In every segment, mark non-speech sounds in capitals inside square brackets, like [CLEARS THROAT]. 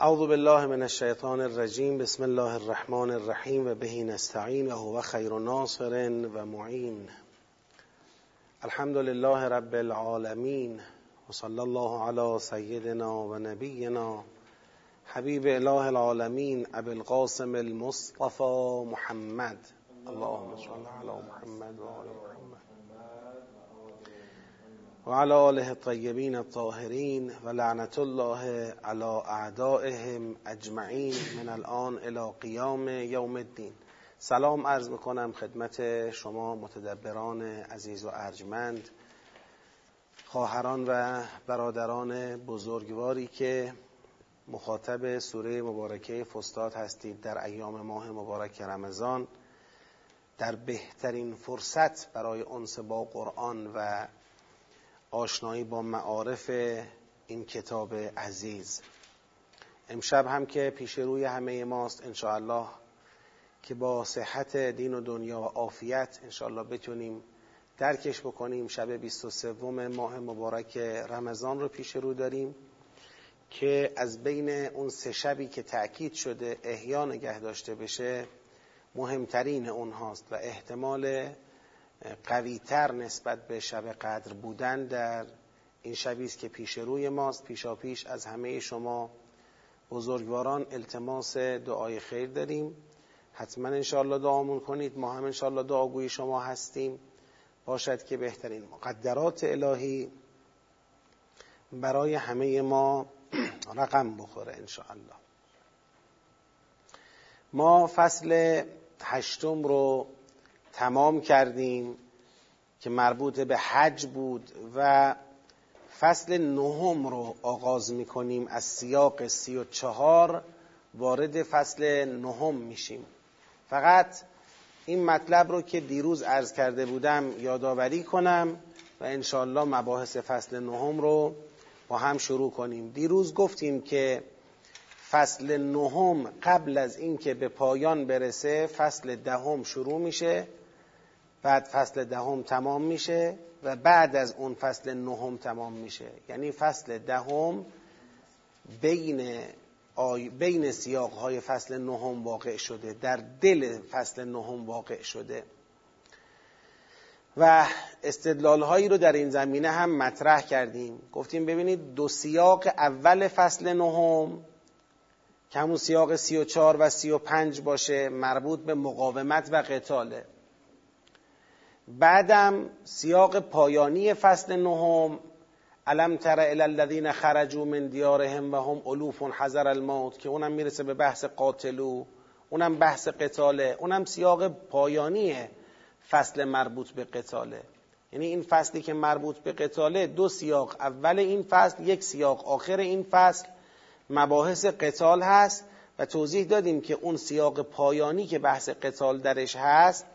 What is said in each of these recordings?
اعوذ بالله من الشیطان الرجیم بسم الله الرحمن الرحیم و بهی نستعین و هو خیر ناصر و معین. الحمد لله رب العالمین و صلی الله علی سیدنا و نبینا. حبیب اله العالمین ابو القاسم المصطفى محمد. اللهم صل علی محمد و آل محمد و علی آله الطیبین الطاهرین و لعنت الله علی اعدائهم اجمعین من الان الى قیام یوم الدین. سلام عرض می‌کنم خدمت شما متدبران عزیز و ارجمند خواهران و برادران بزرگواری که مخاطب سوره مبارکه فستاد هستید در ایام ماه مبارک رمضان. در بهترین فرصت برای انس با قرآن و آشنایی با معارف این کتاب عزیز. امشب هم که پیش روی همه ماست انشاءالله که با صحت دین و دنیا و عافیت انشاءالله بتونیم درکش بکنیم. شب 23 ماه مبارک رمضان رو پیش رو داریم که از بین اون سه شبی که تأکید شده احیا نگه داشته بشه مهمترین اونهاست و احتمال قویتر نسبت به شب قدر بودن در این شبی است که پیش روی ماست. پیشا پیش از همه شما بزرگواران التماس دعای خیر داریم. حتما انشاءالله دعامون کنید. ما هم انشاءالله دعاگوی شما هستیم. باشد که بهترین مقدرات الهی برای همه ما رقم بخوره انشاءالله. ما فصل هشتم رو تمام کردیم که مربوط به حج بود و فصل نهم رو آغاز می‌کنیم از سیاق سی و چهار وارد فصل نهم میشیم. فقط این مطلب رو که دیروز عرض کرده بودم یادآوری کنم و انشالله مباحث فصل نهم رو با هم شروع کنیم. دیروز گفتیم که فصل نهم قبل از اینکه به پایان برسه فصل دهم شروع میشه. بعد فصل دهم تمام میشه و بعد از اون فصل نهم تمام میشه. یعنی فصل دهم بین آی... بین سیاق های فصل نهم واقع شده در دل فصل نهم واقع شده. و استدلال هایی رو در این زمینه هم مطرح کردیم. گفتیم ببینید دو سیاق اول فصل نهم که همون سیاق سی و چار و سی و پنج باشه مربوط به مقاومت و قتاله. بعدم سیاق پایانی فصل نهم علم تر الی الذین خرجوا من دیارهم و هم الوف حذر الموت که اونم می‌رسه به بحث قاتلو اونم بحث قتاله اونم سیاق پایانی فصل مربوط به قتاله. یعنی این فصلی که مربوط به قتاله دو سیاق اول این فصل یک سیاق آخر این فصل مباحث قتال هست و توضیح دادیم که اون سیاق پایانی که بحث قتال درش هست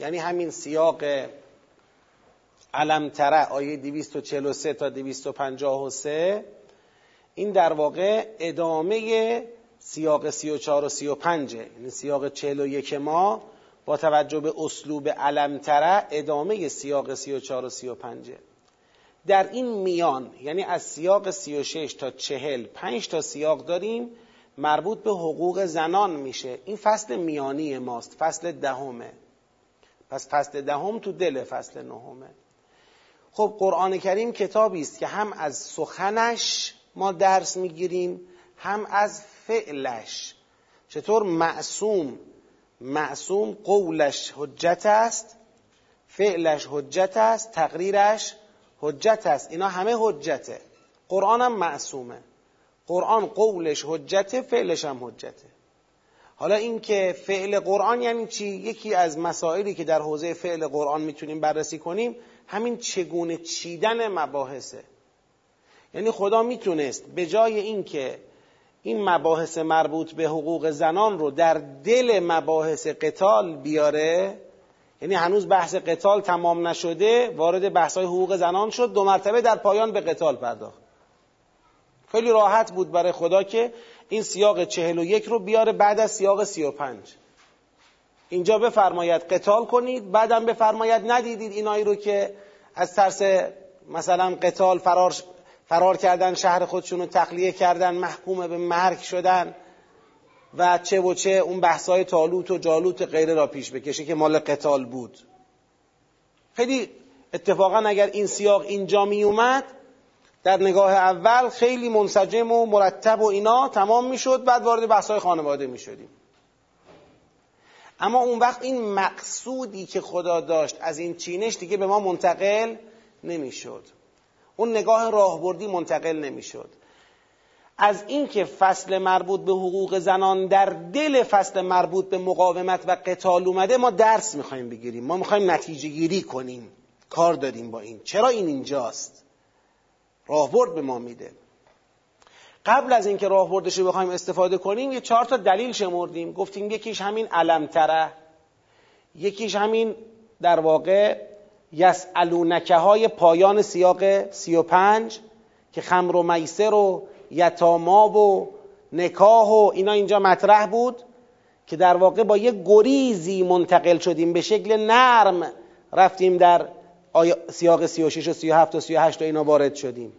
یعنی همین سیاق علم تره آیه 243 تا 253 این در واقع ادامه سیاق 34 و 35 یعنی سیاق 41 ما با توجه به اسلوب علم تره ادامه سیاق 34 و 35 در این میان یعنی از سیاق 36 تا 40 5 تا سیاق داریم مربوط به حقوق زنان میشه. این فصل میانی ماست فصل دهمه. پس فصل دهم تو دل فصل نهمه. خب قرآن کریم کتابی است که هم از سخنش ما درس می‌گیریم هم از فعلش. چطور معصوم معصوم قولش حجت است فعلش حجت است تقریرش حجت است. اینا همه حجته. قرآن هم معصومه. قرآن قولش حجته فعلش هم حجته. حالا این که فعل قرآن یعنی چی؟ یکی از مسائلی که در حوزه فعل قرآن می‌تونیم بررسی کنیم همین چگونه چیدن مباحثه یعنی خدا می‌تونست به جای اینکه این مباحث مربوط به حقوق زنان رو در دل مباحث قتال بیاره یعنی هنوز بحث قتال تمام نشده وارد بحث های حقوق زنان شد دو مرتبه در پایان به قتال پرداخت خیلی راحت بود برای خدا که این سیاق چهل و یک رو بیاره بعد از سیاق سی و پنج. اینجا بفرماید قتال کنید بعدم بفرماید ندیدید اینایی رو که از ترس مثلا قتال فرار فرار کردن شهر خودشون رو تخلیه کردن محکوم به مرگ شدن و چه و چه اون بحثای تالوت و جالوت غیره را پیش بکشه که مال قتال بود. خیلی اتفاقا اگر این سیاق اینجا می اومد در نگاه اول خیلی منسجم و مرتب و اینا تمام می‌شد بعد وارد بحثای خانواده می شدیم اما اون وقت این مقصودی که خدا داشت از این چینش دیگه به ما منتقل نمی‌شد. اون نگاه راهبردی منتقل نمی‌شد. از اینکه فصل مربوط به حقوق زنان در دل فصل مربوط به مقاومت و قتال اومده ما درس می‌خوایم بگیریم. ما می‌خوایم نتیجه گیری کنیم. کار داریم با این. چرا این اینجاست؟ راهبرد به ما میده. قبل از اینکه راهبردش رو بخوایم استفاده کنیم یه چهار تا دلیل شمردیم. گفتیم یکیش همین علمتره. یکیش همین در واقع یسالونکه های پایان سیاق سی و پنج که خمر و میسر و یتاما و نکاح و اینا اینجا مطرح بود که در واقع با یه گریزی منتقل شدیم. به شکل نرم رفتیم در سیاق 36 و 37 و 38 و اینا وارد شدیم.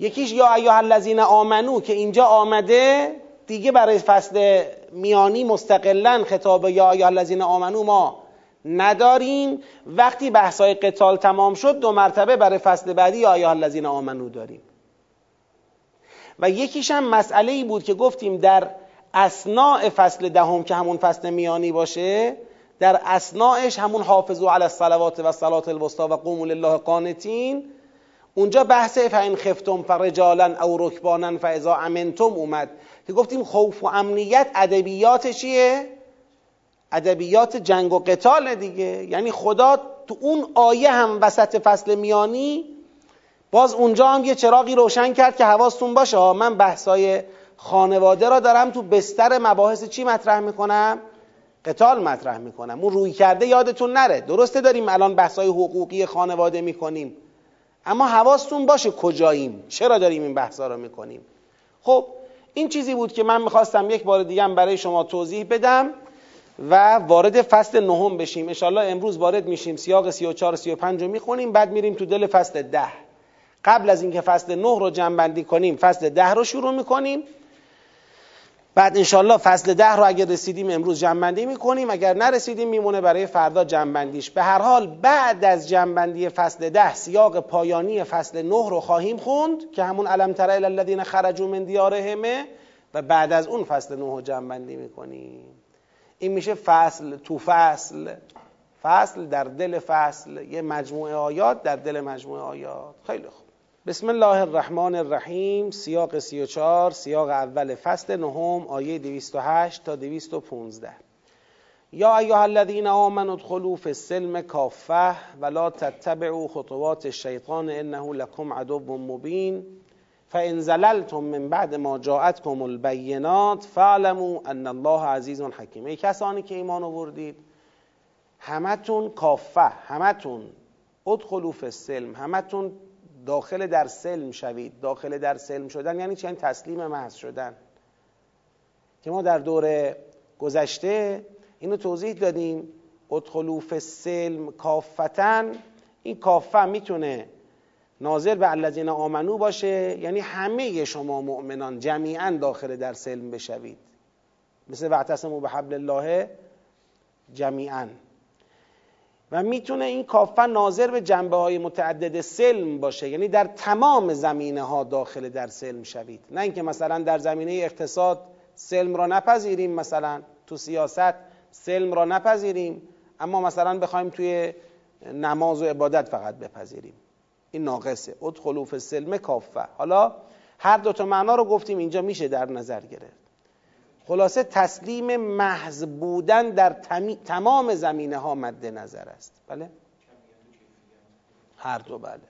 یکیش یا ایها الذین آمنو که اینجا آمده دیگه برای فصل میانی مستقلا خطاب یا ایها الذین آمنو ما نداریم. وقتی بحثای قتال تمام شد دو مرتبه برای فصل بعدی یا ایها الذین آمنو داریم. و یکیش هم مسئله ای بود که گفتیم در اسناع فصل دهم که همون فصل میانی باشه در اسناعش همون حافظو علی الصلوات و صلات الوسطا و قوموا لله قانتین. اونجا بحث فین خفتم فرجالا او رکبانا فاذا امنتم اومد. که گفتیم خوف و امنیت ادبیات چیه؟ ادبیات جنگ و قتال دیگه. یعنی خدا تو اون آیه هم وسط فصل میانی باز اونجا هم یه چراغی روشن کرد که حواستون باشه. من بحثای خانواده را دارم تو بستر مباحث چی مطرح می‌کنم؟ قتال مطرح می‌کنم. اون روی کرده یادتون نره. درسته داریم الان بحثای حقوقی خانواده می‌کنیم. اما حواستون باشه کجاییم. چرا داریم این بحثا رو می‌کنیم؟ خب این چیزی بود که من می‌خواستم یک بار دیگه برای شما توضیح بدم و وارد فصل نهم بشیم. انشالله امروز وارد میشیم. سیاق 34 و 35 رو می‌خونیم. بعد میریم تو دل فصل ده. قبل از اینکه فصل نه رو جمع کنیم فصل ده رو شروع می‌کنیم. بعد انشالله فصل ده رو اگر رسیدیم امروز جنبندی می‌کنیم. اگر نرسیدیم میمونه برای فردا جنبندیش. به هر حال بعد از جنبندی فصل ده سیاق پایانی فصل نه رو خواهیم خوند که همون علم تر الذین خرجوا من دیارهمه و بعد از اون فصل نه رو جنبندی می‌کنیم. این میشه فصل تو فصل. فصل در دل فصل. یه مجموعه آیات در دل مجموعه آیات. خیلی خوب. بسم الله الرحمن الرحیم سیاق 34 سیاق اول فصل نهم آیه 208 تا 215 یا ایها الذین آمنوا ادخلوا فی السلم کافه ولا تتبعوا خطوات الشیطان انه لكم عدو مبین. فان زللتم من بعد ما جاءتكم البینات فاعلموا ان الله عزیز حکیم. ای کسانی که ایمان آوردید همتون کافه همتون ادخلوا فی السلم همتون داخل در سلم شوید. داخل در سلم شدن یعنی چند تسلیم محض شدن. که ما در دور گذشته اینو توضیح دادیم. ادخلوا فی السلم کافتن. این کافه می‌تونه ناظر به الذین آمنو باشه. یعنی همه شما مؤمنان جمیعا داخل در سلم بشوید. مثل وعتصموا به حبل الله جمیعا. و می‌تونه این کافه ناظر به جنبه های متعدد سلم باشه. یعنی در تمام زمینه ها داخل در سلم شوید. نه اینکه مثلا در زمینه اقتصاد سلم را نپذیریم مثلا تو سیاست سلم را نپذیریم اما مثلا بخوایم توی نماز و عبادت فقط بپذیریم. این ناقصه. ادخلوا السلم کافه. حالا هر دو تا معنا رو گفتیم اینجا میشه در نظر گرفت. خلاصه تسلیم محض بودن در تمام زمینه ها مد نظر است. بله؟ هر دو بله.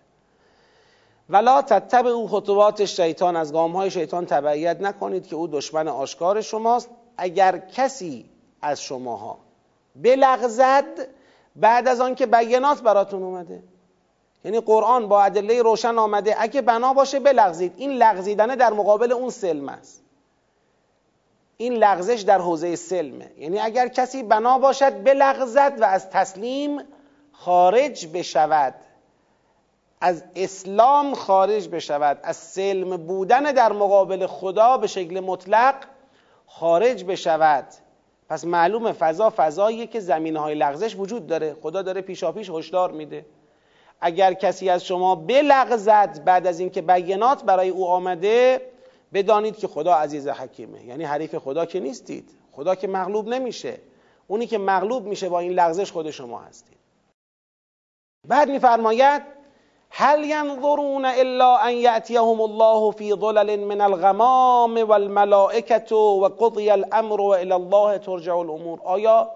ولا تتبع او خطوات شیطان. از گام های شیطان تبعیت نکنید که او دشمن آشکار شماست. اگر کسی از شماها بلغزد بعد از آنکه بینات براتون اومده. یعنی قرآن با ادله روشن آمده. اگه بنا باشه بلغزید. این لغزیدن در مقابل اون سلم است. این لغزش در حوزه سلمه. یعنی اگر کسی بنا باشد بلغزد و از تسلیم خارج بشود. از اسلام خارج بشود. از سلم بودن در مقابل خدا به شکل مطلق خارج بشود. پس معلومه فضا فضاییه که زمینه های لغزش وجود داره. خدا داره پیشا پیش هشدار میده. اگر کسی از شما بلغزد بعد از اینکه بیانات برای او آمده بدانید که خدا عزیز حکیمه. یعنی حریف خدا که نیستید. خدا که مغلوب نمیشه. اونی که مغلوب میشه با این لغزش خود شما هستید. بعد میفرماید هل ینظرون الا ان یأتیهم الله فی ظلل من الغمام والملائکه و قضی الامر و الى الله ترجع الامور. آیا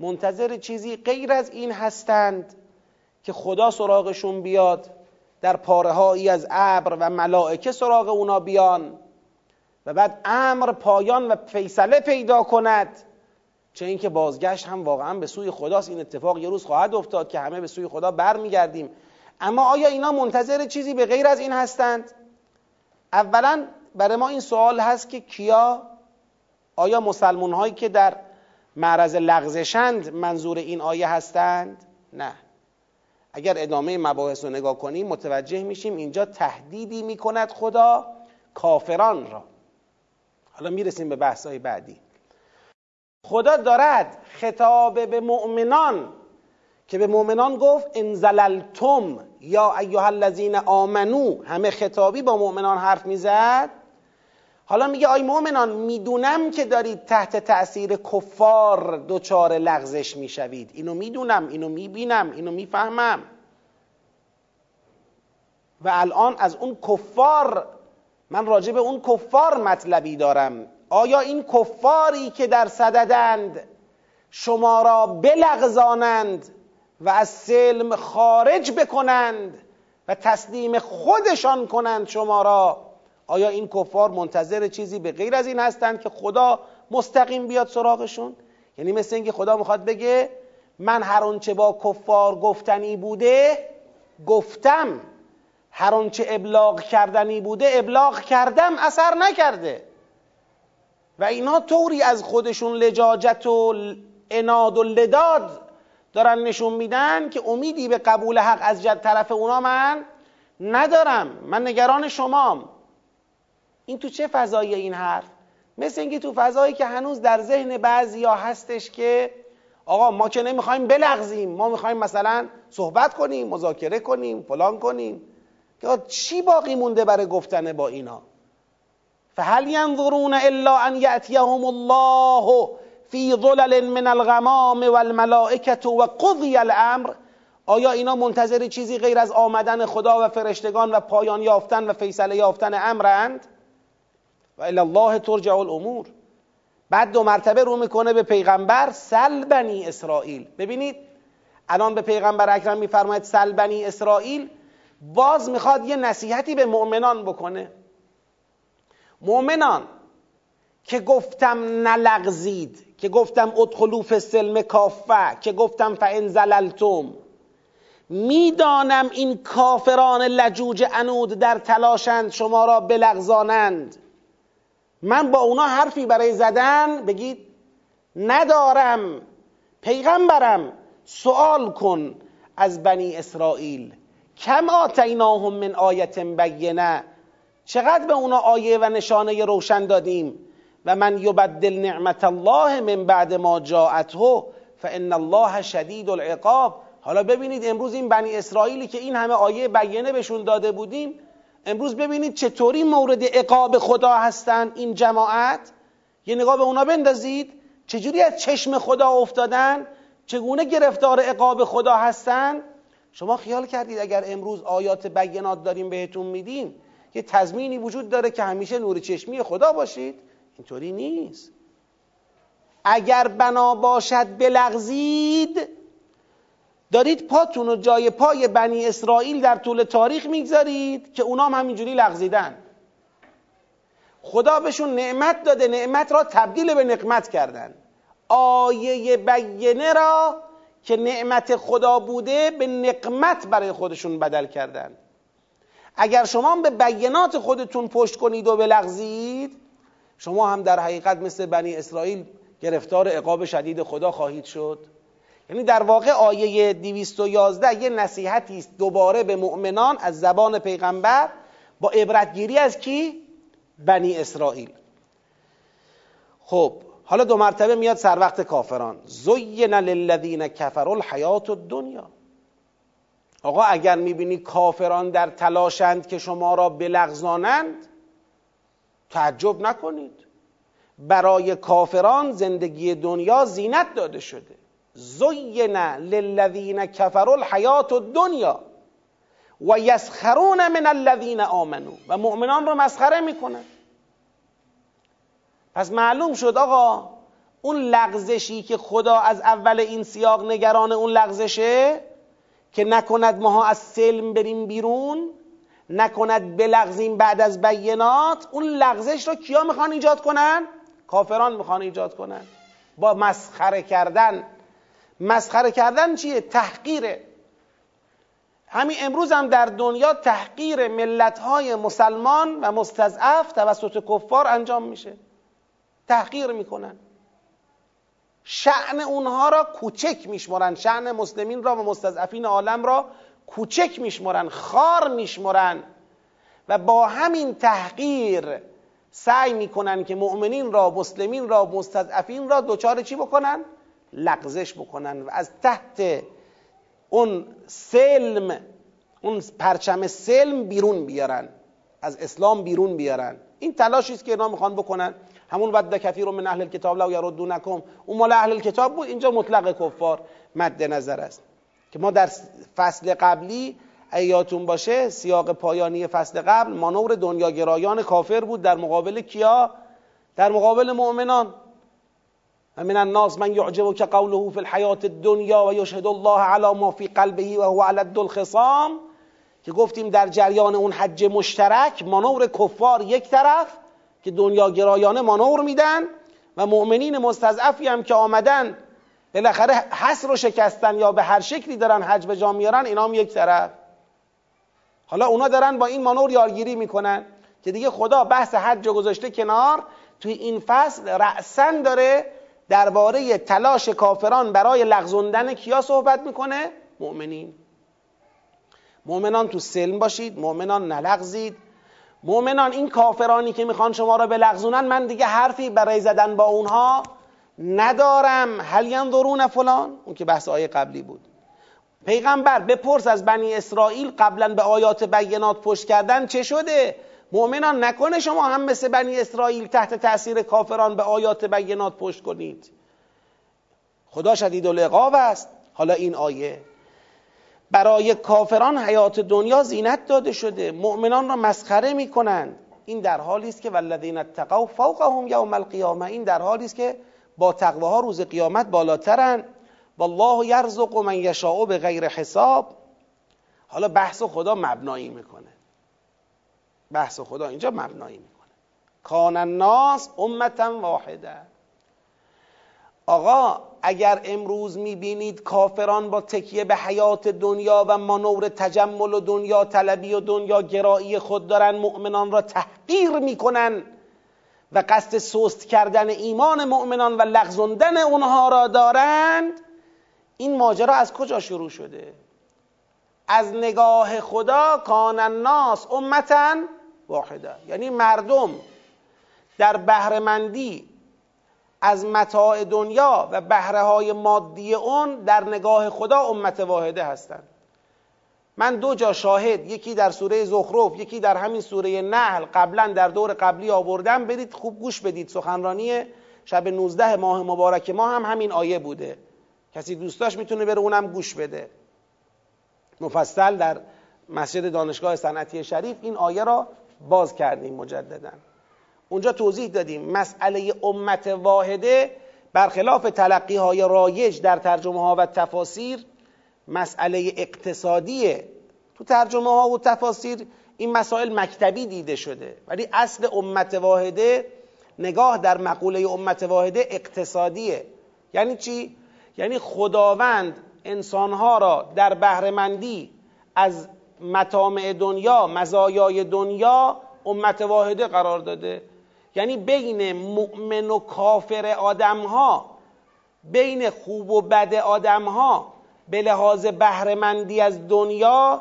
منتظر چیزی غیر از این هستند که خدا سراغشون بیاد در پاره از ابر و ملائکه سراغ اونا بیان؟ و بعد امر پایان و فیصله پیدا کند. چه اینکه بازگشت هم واقعا به سوی خداست. این اتفاق یه روز خواهد افتاد که همه به سوی خدا برمیگردیم. اما آیا اینا منتظر چیزی به غیر از این هستند؟ اولا برای ما این سوال هست که کیا؟ آیا مسلمون هایی که در معرض لغزشند منظور این آیه هستند؟ نه. اگر ادامه مباحث رو نگاه کنیم متوجه میشیم اینجا تهدیدی می‌کند خدا کافران را. حالا می‌رسیم به بحث بعدی. خدا دارد خطاب به مؤمنان که به مؤمنان گفت ان زللتم یا ایها الذین آمنو. همه خطابی با مؤمنان حرف می‌زد. حالا میگه آی مؤمنان می‌دونم که دارید تحت تأثیر کفار دچار لغزش می‌شوید. اینو می‌دونم اینو می‌بینم اینو می‌فهمم. و الان از اون کفار من راجع به اون کفار مطلبی دارم. آیا این کفاری که در صددند شما را بلغزانند و از سلم خارج بکنند و تسلیم خودشان کنند شما را؟ آیا این کفار منتظر چیزی به غیر از این هستند که خدا مستقیم بیاد سراغشون؟ یعنی مثل اینکه خدا می‌خواد بگه من هر آنچه با کفار گفتنی بوده گفتم. هر آنچه ابلاغ کردنی بوده ابلاغ کردم اثر نکرده. و اینا طوری از خودشون لجاجت و اناد و لداد دارن نشون میدن که امیدی به قبول حق از جد طرف اونا من ندارم. من نگران شمام. این تو چه فضایی این حرف؟ مثل اینکه تو فضایی که هنوز در ذهن بعضیا هستش که آقا ما که نمی‌خوایم بلغزیم ما می‌خوایم مثلا صحبت کنیم مذاکره کنیم فلان کنیم. که چی باقی مونده برای گفتن با اینا؟ فهل ینظرون الا ان یأتیهم الله فی ظلل من الغمام والملائکه و الامر. آیا اینا منتظر چیزی غیر از آمدن خدا و فرشتگان و پایان یافتن و فیصله یافتن امرند؟ و الی الله ترجع الامور. بعد دو مرتبه رو می‌کنه به پیغمبر سل بنی اسرائیل. ببینید الان به پیغمبر اکرم میفرماید سل بنی اسرائیل باز می‌خواد یه نصیحتی به مؤمنان بکنه. مؤمنان که گفتم نلغزید که گفتم ادخلو فی السلم کافه که گفتم فان زللتم. می‌دانم این کافران لجوج انود در تلاشند شما را بلغزانند. من با اونا حرفی برای زدن بگید ندارم. پیغمبرم سوال کن از بنی اسرائیل. کم آتیناهم من آیت بینه. چقدر به اونا آیه و نشانه روشن دادیم؟ و من یبدل نعمت الله من بعد ما جاءته فان الله شدید العقاب. حالا ببینید امروز این بنی اسرائیلی که این همه آیه بیانه بهشون داده بودیم امروز ببینید چطوری مورد عقاب خدا هستند این جماعت؟ یه نگاه به اونا بندازید چجوری از چشم خدا افتادن؟ چگونه گرفتار عقاب خدا هستند شما خیال کردید اگر امروز آیات بینات داریم بهتون میدیم یه تضمینی وجود داره که همیشه نور چشمی خدا باشید؟ اینطوری نیست. اگر بنا باشد بلغزید دارید پاتون و جای پای بنی اسرائیل در طول تاریخ می‌گذارید که اونام همینجوری لغزیدن. خدا بهشون نعمت داده نعمت را تبدیل به نقمت کردن. آیه بینه را که نعمت خدا بوده به نقمت برای خودشون بدل کردن. اگر شما به بینات خودتون پشت کنید و بلغزید شما هم در حقیقت مثل بنی اسرائیل گرفتار عقاب شدید خدا خواهید شد. یعنی در واقع آیه 211 یه نصیحتی است دوباره به مؤمنان از زبان پیغمبر با عبرتگیری از کی؟ بنی اسرائیل. خب حالا دو مرتبه میاد سر وقت کافران. زین للذین کفروا الحیات الدنیا. آقا اگر می‌بینی کافران در تلاشند که شما را بلغزانند تعجب نکنید. برای کافران زندگی دنیا زینت داده شده. زین للذین کفروا الحیات الدنیا. و یسخرون من الذین آمنو و مؤمنان رو مسخره می‌کنن. پس معلوم شد آقا اون لغزشی که خدا از اول این سیاق نگران اون لغزشه که نکند ماها از سلم بریم بیرون نکند بلغزیم بعد از بینات اون لغزش رو کیا می‌خوان ایجاد کنن؟ کافران می‌خوان ایجاد کنن با مسخره کردن مسخره کردن چیه؟ تحقیره همین امروز هم در دنیا تحقیر ملت های مسلمان و مستضعف توسط کفار انجام میشه تحقیر می‌کنن. شعن اونها را کوچک میشمرن شعن مسلمین را و مستضعفین عالم را کوچک میشمرن خار میشمرن و با همین تحقیر سعی می‌کنن که مؤمنین را مسلمین را مستضعفین را دوچار چی بکنن؟ لغزش بکنن. و از تحت اون سلم اون پرچم سلم بیرون بیارن. از اسلام بیرون بیارن. این تلاشی است که اینا می‌خوان بکنن. همون ود کثیر من اهل الکتاب لو یردونکم. اون مال اهل الکتاب بود. اینجا مطلق کفار مد نظر است. که ما در فصل قبلی ایاتون باشه سیاق پایانی فصل قبل مانور دنیاگرایان کافر بود. در مقابل کیا؟ در مقابل مؤمنان. و من الناس من یعجبک قوله فی الحیات الدنیا و یشهد الله علی ما فی قلبه و هو علد الخصام. که گفتیم در جریان اون حج مشترک مانور کفار یک طرف که دنیا گرایانه مانور میدن و مؤمنین مستضعفی هم که آمدن بالاخره حس رو شکستن یا به هر شکلی دارن حج به جا میارن اینا هم یک طرف. حالا اونا دارن با این مانور یارگیری می‌کنن که دیگه خدا بحث حج گذاشته کنار توی این فصل رأسن داره درباره تلاش کافران برای لغزوندن کیا صحبت می‌کنه؟ مؤمنین. مؤمنان تو سلم باشید مؤمنان نلغزید. مؤمنان این کافرانی که می‌خوان شما را بلغزونن من دیگه حرفی برای زدن با اونها ندارم. هل ینظرون فلان؟ اون که بحث آیه قبلی بود. پیغمبر بپرس از بنی اسرائیل قبلا به آیات بینات پشت کردن چه شده؟ مؤمنان نکنه شما هم مثل بنی اسرائیل تحت تاثیر کافران به آیات بینات پشت کنید. خدا شدید العقاب است. حالا این آیه برای کافران حیات دنیا زینت داده شده. مؤمنان را مسخره می‌کنند. این در حالی است که والذین اتقوا فوقهم یوم القیامه. این در حالی است که با تقواها روز قیامت بالاترن. والله یرزق من یشاء به غیر حساب. حالا بحث خدا مبنایی می‌کنه. بحث خدا اینجا مبنایی می‌کنه. کان الناس امتا واحده آقا اگر امروز می‌بینید کافران با تکیه به حیات دنیا و مانور تجمل و دنیا طلبی و دنیا گرایی خود دارن مؤمنان را تحقیر می‌کنن و قصد سست کردن ایمان مؤمنان و لغزوندن اونها را دارند این ماجرا از کجا شروع شده؟ از نگاه خدا کان الناس امتا واحده یعنی مردم در بهرهمندی از متاع دنیا و بهره های مادی اون در نگاه خدا امت واحده هستند. من دو جا شاهد یکی در سوره زخرف یکی در همین سوره نحل. قبلا در دور قبلی آوردم برید خوب گوش بدید سخنرانی شب 19 ماه مبارک ما هم همین آیه بوده. کسی دوستاش می‌تونه بره اونم گوش بده. مفصل در مسجد دانشگاه صنعتی شریف این آیه را باز کردیم مجددا. اونجا توضیح دادیم. مسئله امت واحده برخلاف تلقی های رایج در ترجمه ها و تفاسیر مسئله اقتصادیه. تو ترجمه ها و تفاسیر این مسائل مکتبی دیده شده. ولی اصل امت واحده نگاه در مقوله امت واحده اقتصادیه. یعنی چی؟ یعنی خداوند انسانها را در بهرهمندی از مطامع دنیا مزایای دنیا امت واحده قرار داده. یعنی بین مؤمن و کافر آدم ها بین خوب و بد آدم ها به لحاظ بهرهمندی از دنیا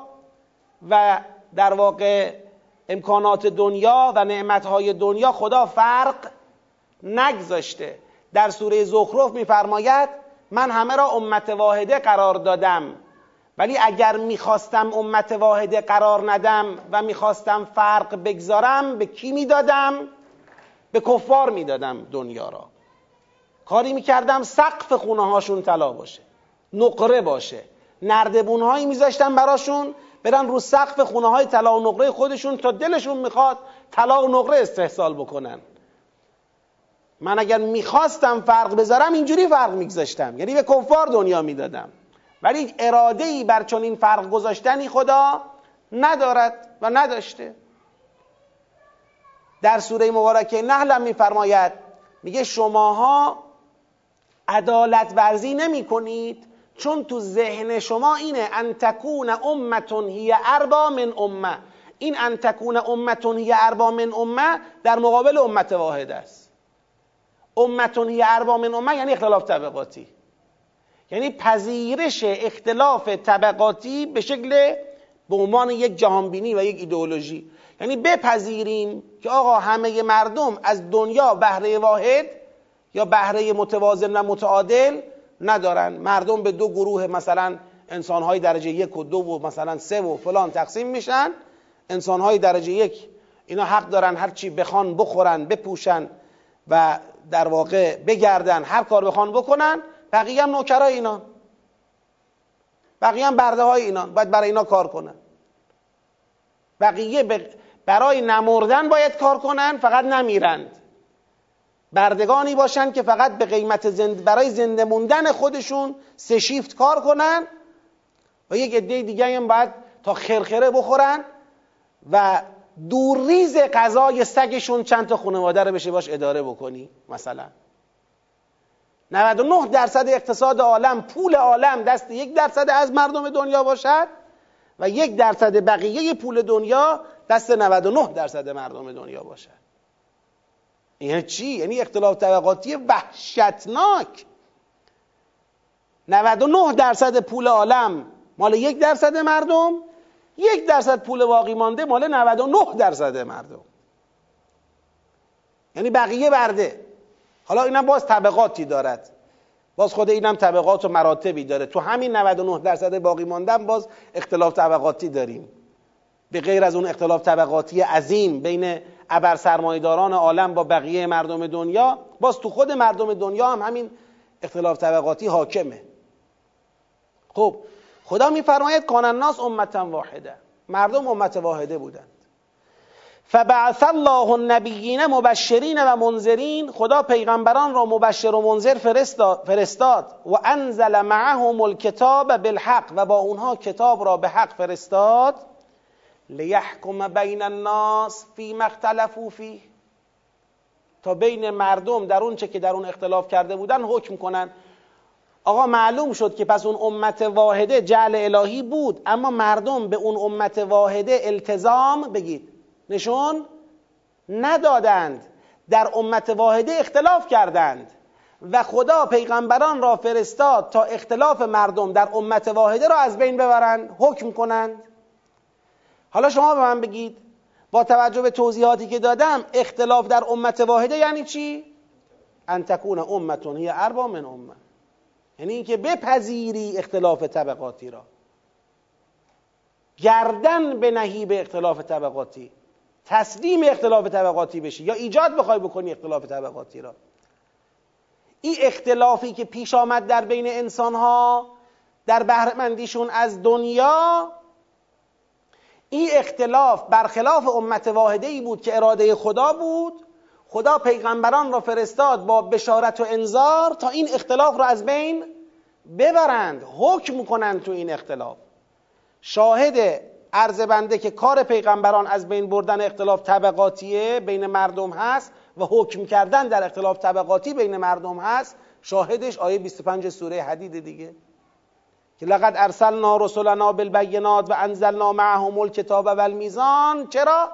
و در واقع امکانات دنیا و نعمتهای دنیا خدا فرق نگذاشته. در سوره زخرف میفرماید من همه را امت واحده قرار دادم ولی اگر می‌خواستم امت واحده قرار ندم و می‌خواستم فرق بگذارم به کی می‌دادم؟ به کفار می‌دادم دنیا را. کاری می‌کردم سقف خونه هاشون طلا باشه نقره باشه. نردبون هایی میذاشتم براشون برن رو سقف خونه های طلا و نقره خودشون تا دلشون می‌خواد طلا و نقره استحصال بکنن. من اگر می‌خواستم فرق بذارم اینجوری فرق میگذاشتم. یعنی به کفار دنیا می‌دادم. ولی اراده ای بر چنین فرق گذاشتنی خدا ندارد و نداشته. در سوره مبارکه نحل هم میفرماید. میگه شماها عدالت ورزی نمی کنید چون تو ذهن شما اینه ان تکون امتون هی اربا من امه. این ان تکون امتون هی اربا من امه در مقابل امت واحد است. امتون هی اربا من امه یعنی اختلاف طبقاتی. یعنی پذیرش اختلاف طبقاتی به شکل به عنوان یک جهانبینی و یک ایدئولوژی. یعنی بپذیریم که آقا همه مردم از دنیا بهره واحد یا بهره متوازن و متعادل ندارن. مردم به دو گروه مثلا انسانهای درجه یک و دو و مثلا سه و فلان تقسیم میشن. انسانهای درجه یک اینا حق دارن هر چی بخوان بخورن بپوشن و در واقع بگردن هر کار بخوان بکنن. بقیه هم نوکرای اینا. بقیه هم برده های اینا. باید برای اینا کار کنن. بقیه برای نمردن باید کار کنن فقط نمیرند. بردگانی باشن که فقط به قیمت زند... برای زنده موندن خودشون سه شیفت کار کنن و یک عده دیگه هم باید تا خرخره بخورن و دورریز غذای سگشون چند تا خانواده رو بشه باش اداره بکنی مثلا. 99 درصد اقتصاد عالم پول عالم دست یک درصد از مردم دنیا باشد و یک درصد بقیه پول دنیا دست 99 درصد مردم دنیا باشد. یعنی چی؟ یعنی اختلاف طبقاتی وحشتناک. 99 درصد پول عالم مال یک درصد مردم یک درصد پول باقی مانده مال 99 درصد مردم. یعنی بقیه برده. حالا اینم باز طبقاتی دارد. باز خود اینم طبقات و مراتبی داره. تو همین 99 درصد باقی ماندن باز اختلاف طبقاتی داریم. به غیر از اون اختلاف طبقاتی عظیم بین ابر سرمایداران عالم با بقیه مردم دنیا باز تو خود مردم دنیا هم همین اختلاف طبقاتی حاکمه. خب خدا میفرماید کان الناس امتا واحده. مردم امت واحده بودند فبعث الله النبیین مبشرین و منذرین خدا پیغمبران را مبشر و منذر فرستاد. و انزل معهم الکتاب بالحق و با اونها کتاب را به حق فرستاد. لیحکم بین الناس فی مختلفو فی تا بین مردم در اون چه که در اون اختلاف کرده بودن حکم کنن. آقا معلوم شد که پس اون امت واحده جعل الهی بود اما مردم به اون امت واحده التزام بگید. نشون ندادند. در امت واحده اختلاف کردند. و خدا پیغمبران را فرستاد تا اختلاف مردم در امت واحده را از بین ببرند حکم کنند. حالا شما به من بگید با توجه به توضیحاتی که دادم اختلاف در امت واحده یعنی چی؟ ان تکون امتون هی اربا من امه یعنی اینکه بپذیری اختلاف طبقاتی را. گردن به نهی به اختلاف طبقاتی. تسلیم اختلاف طبقاتی بشی. یا ایجاد بخوای بکنی اختلاف طبقاتی را. این اختلافی که پیش آمد در بین انسان ها در بهرهمندیشون از دنیا این اختلاف برخلاف امت واحده ای بود که اراده خدا بود خدا پیغمبران را فرستاد با بشارت و انذار تا این اختلاف را از بین ببرند حکم کنند تو این اختلاف. شاهد عرض بنده که کار پیغمبران از بین بردن اختلاف طبقاتیه بین مردم هست و حکم کردن در اختلاف طبقاتی بین مردم هست. شاهدش آیه 25 سوره حدید دیگه. که لقد ارسلنا رسلنا بالبینات و انزلنا معهم الکتاب والمیزان. چرا؟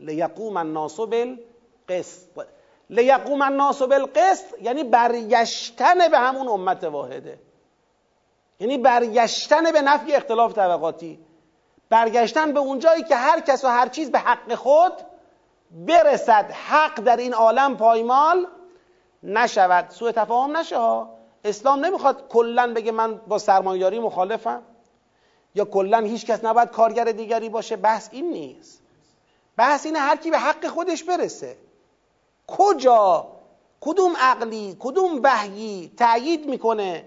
لیقوم الناس بالقسط. لیقوم الناس بالقسط یعنی برگشتن به همون امت واحده. یعنی برگشتن به نفی اختلاف طبقاتی. برگشتن به اونجایی که هر کس و هر چیز به حق خود برسد. حق در این عالم پایمال نشود. سوء تفاهم نشه ها. اسلام نمی‌خواد کلا بگه من با سرمایه‌داری مخالفم. یا کلا هیچ کس نباید کارگر دیگری باشه. بحث این نیست. بحث اینه هر کی به حق خودش برسه. کجا؟ کدوم عقلی؟ کدوم وحیی تأیید می‌کنه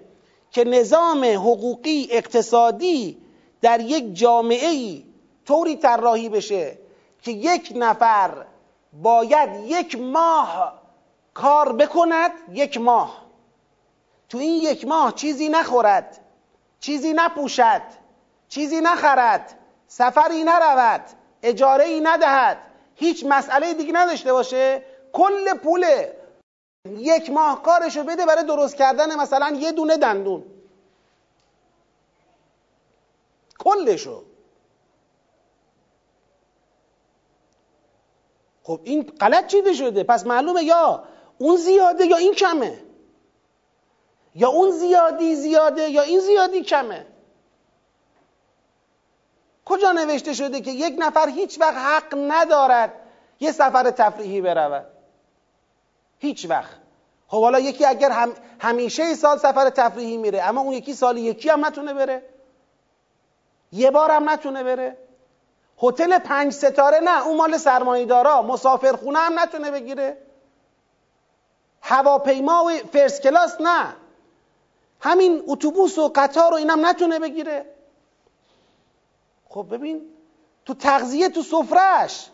که نظام حقوقی اقتصادی در یک جامعه ای طوری طراحی بشه که یک نفر باید یک ماه کار بکند یک ماه. تو این یک ماه چیزی نخورد چیزی نپوشد چیزی نخرد سفری نرود اجاره ای ندهد هیچ مسئله دیگه نداشته باشه. کل پول یک ماه کارشو بده برای درست کردن مثلا یه دونه دندون. کلشو. خب این غلط چیده شده؟ پس معلومه یا اون زیاده یا این کمه. یا اون زیادی زیاده یا این زیادی کمه. کجا نوشته شده که یک نفر هیچ وقت حق ندارد یه سفر تفریحی برود؟ هیچ وقت. خب حالا یکی اگر هم همیشه سال سفر تفریحی میره اما اون یکی سال یکی هم نتونه بره. یه هم نتونه بره. هتل پنج ستاره نه اون مال سرمایه‌دارا مسافرخونه هم نتونه بگیره. هواپیما و فرست کلاس نه. همین اتوبوس و قطار و اینم نتونه بگیره. خب ببین تو تغذیه تو سفرش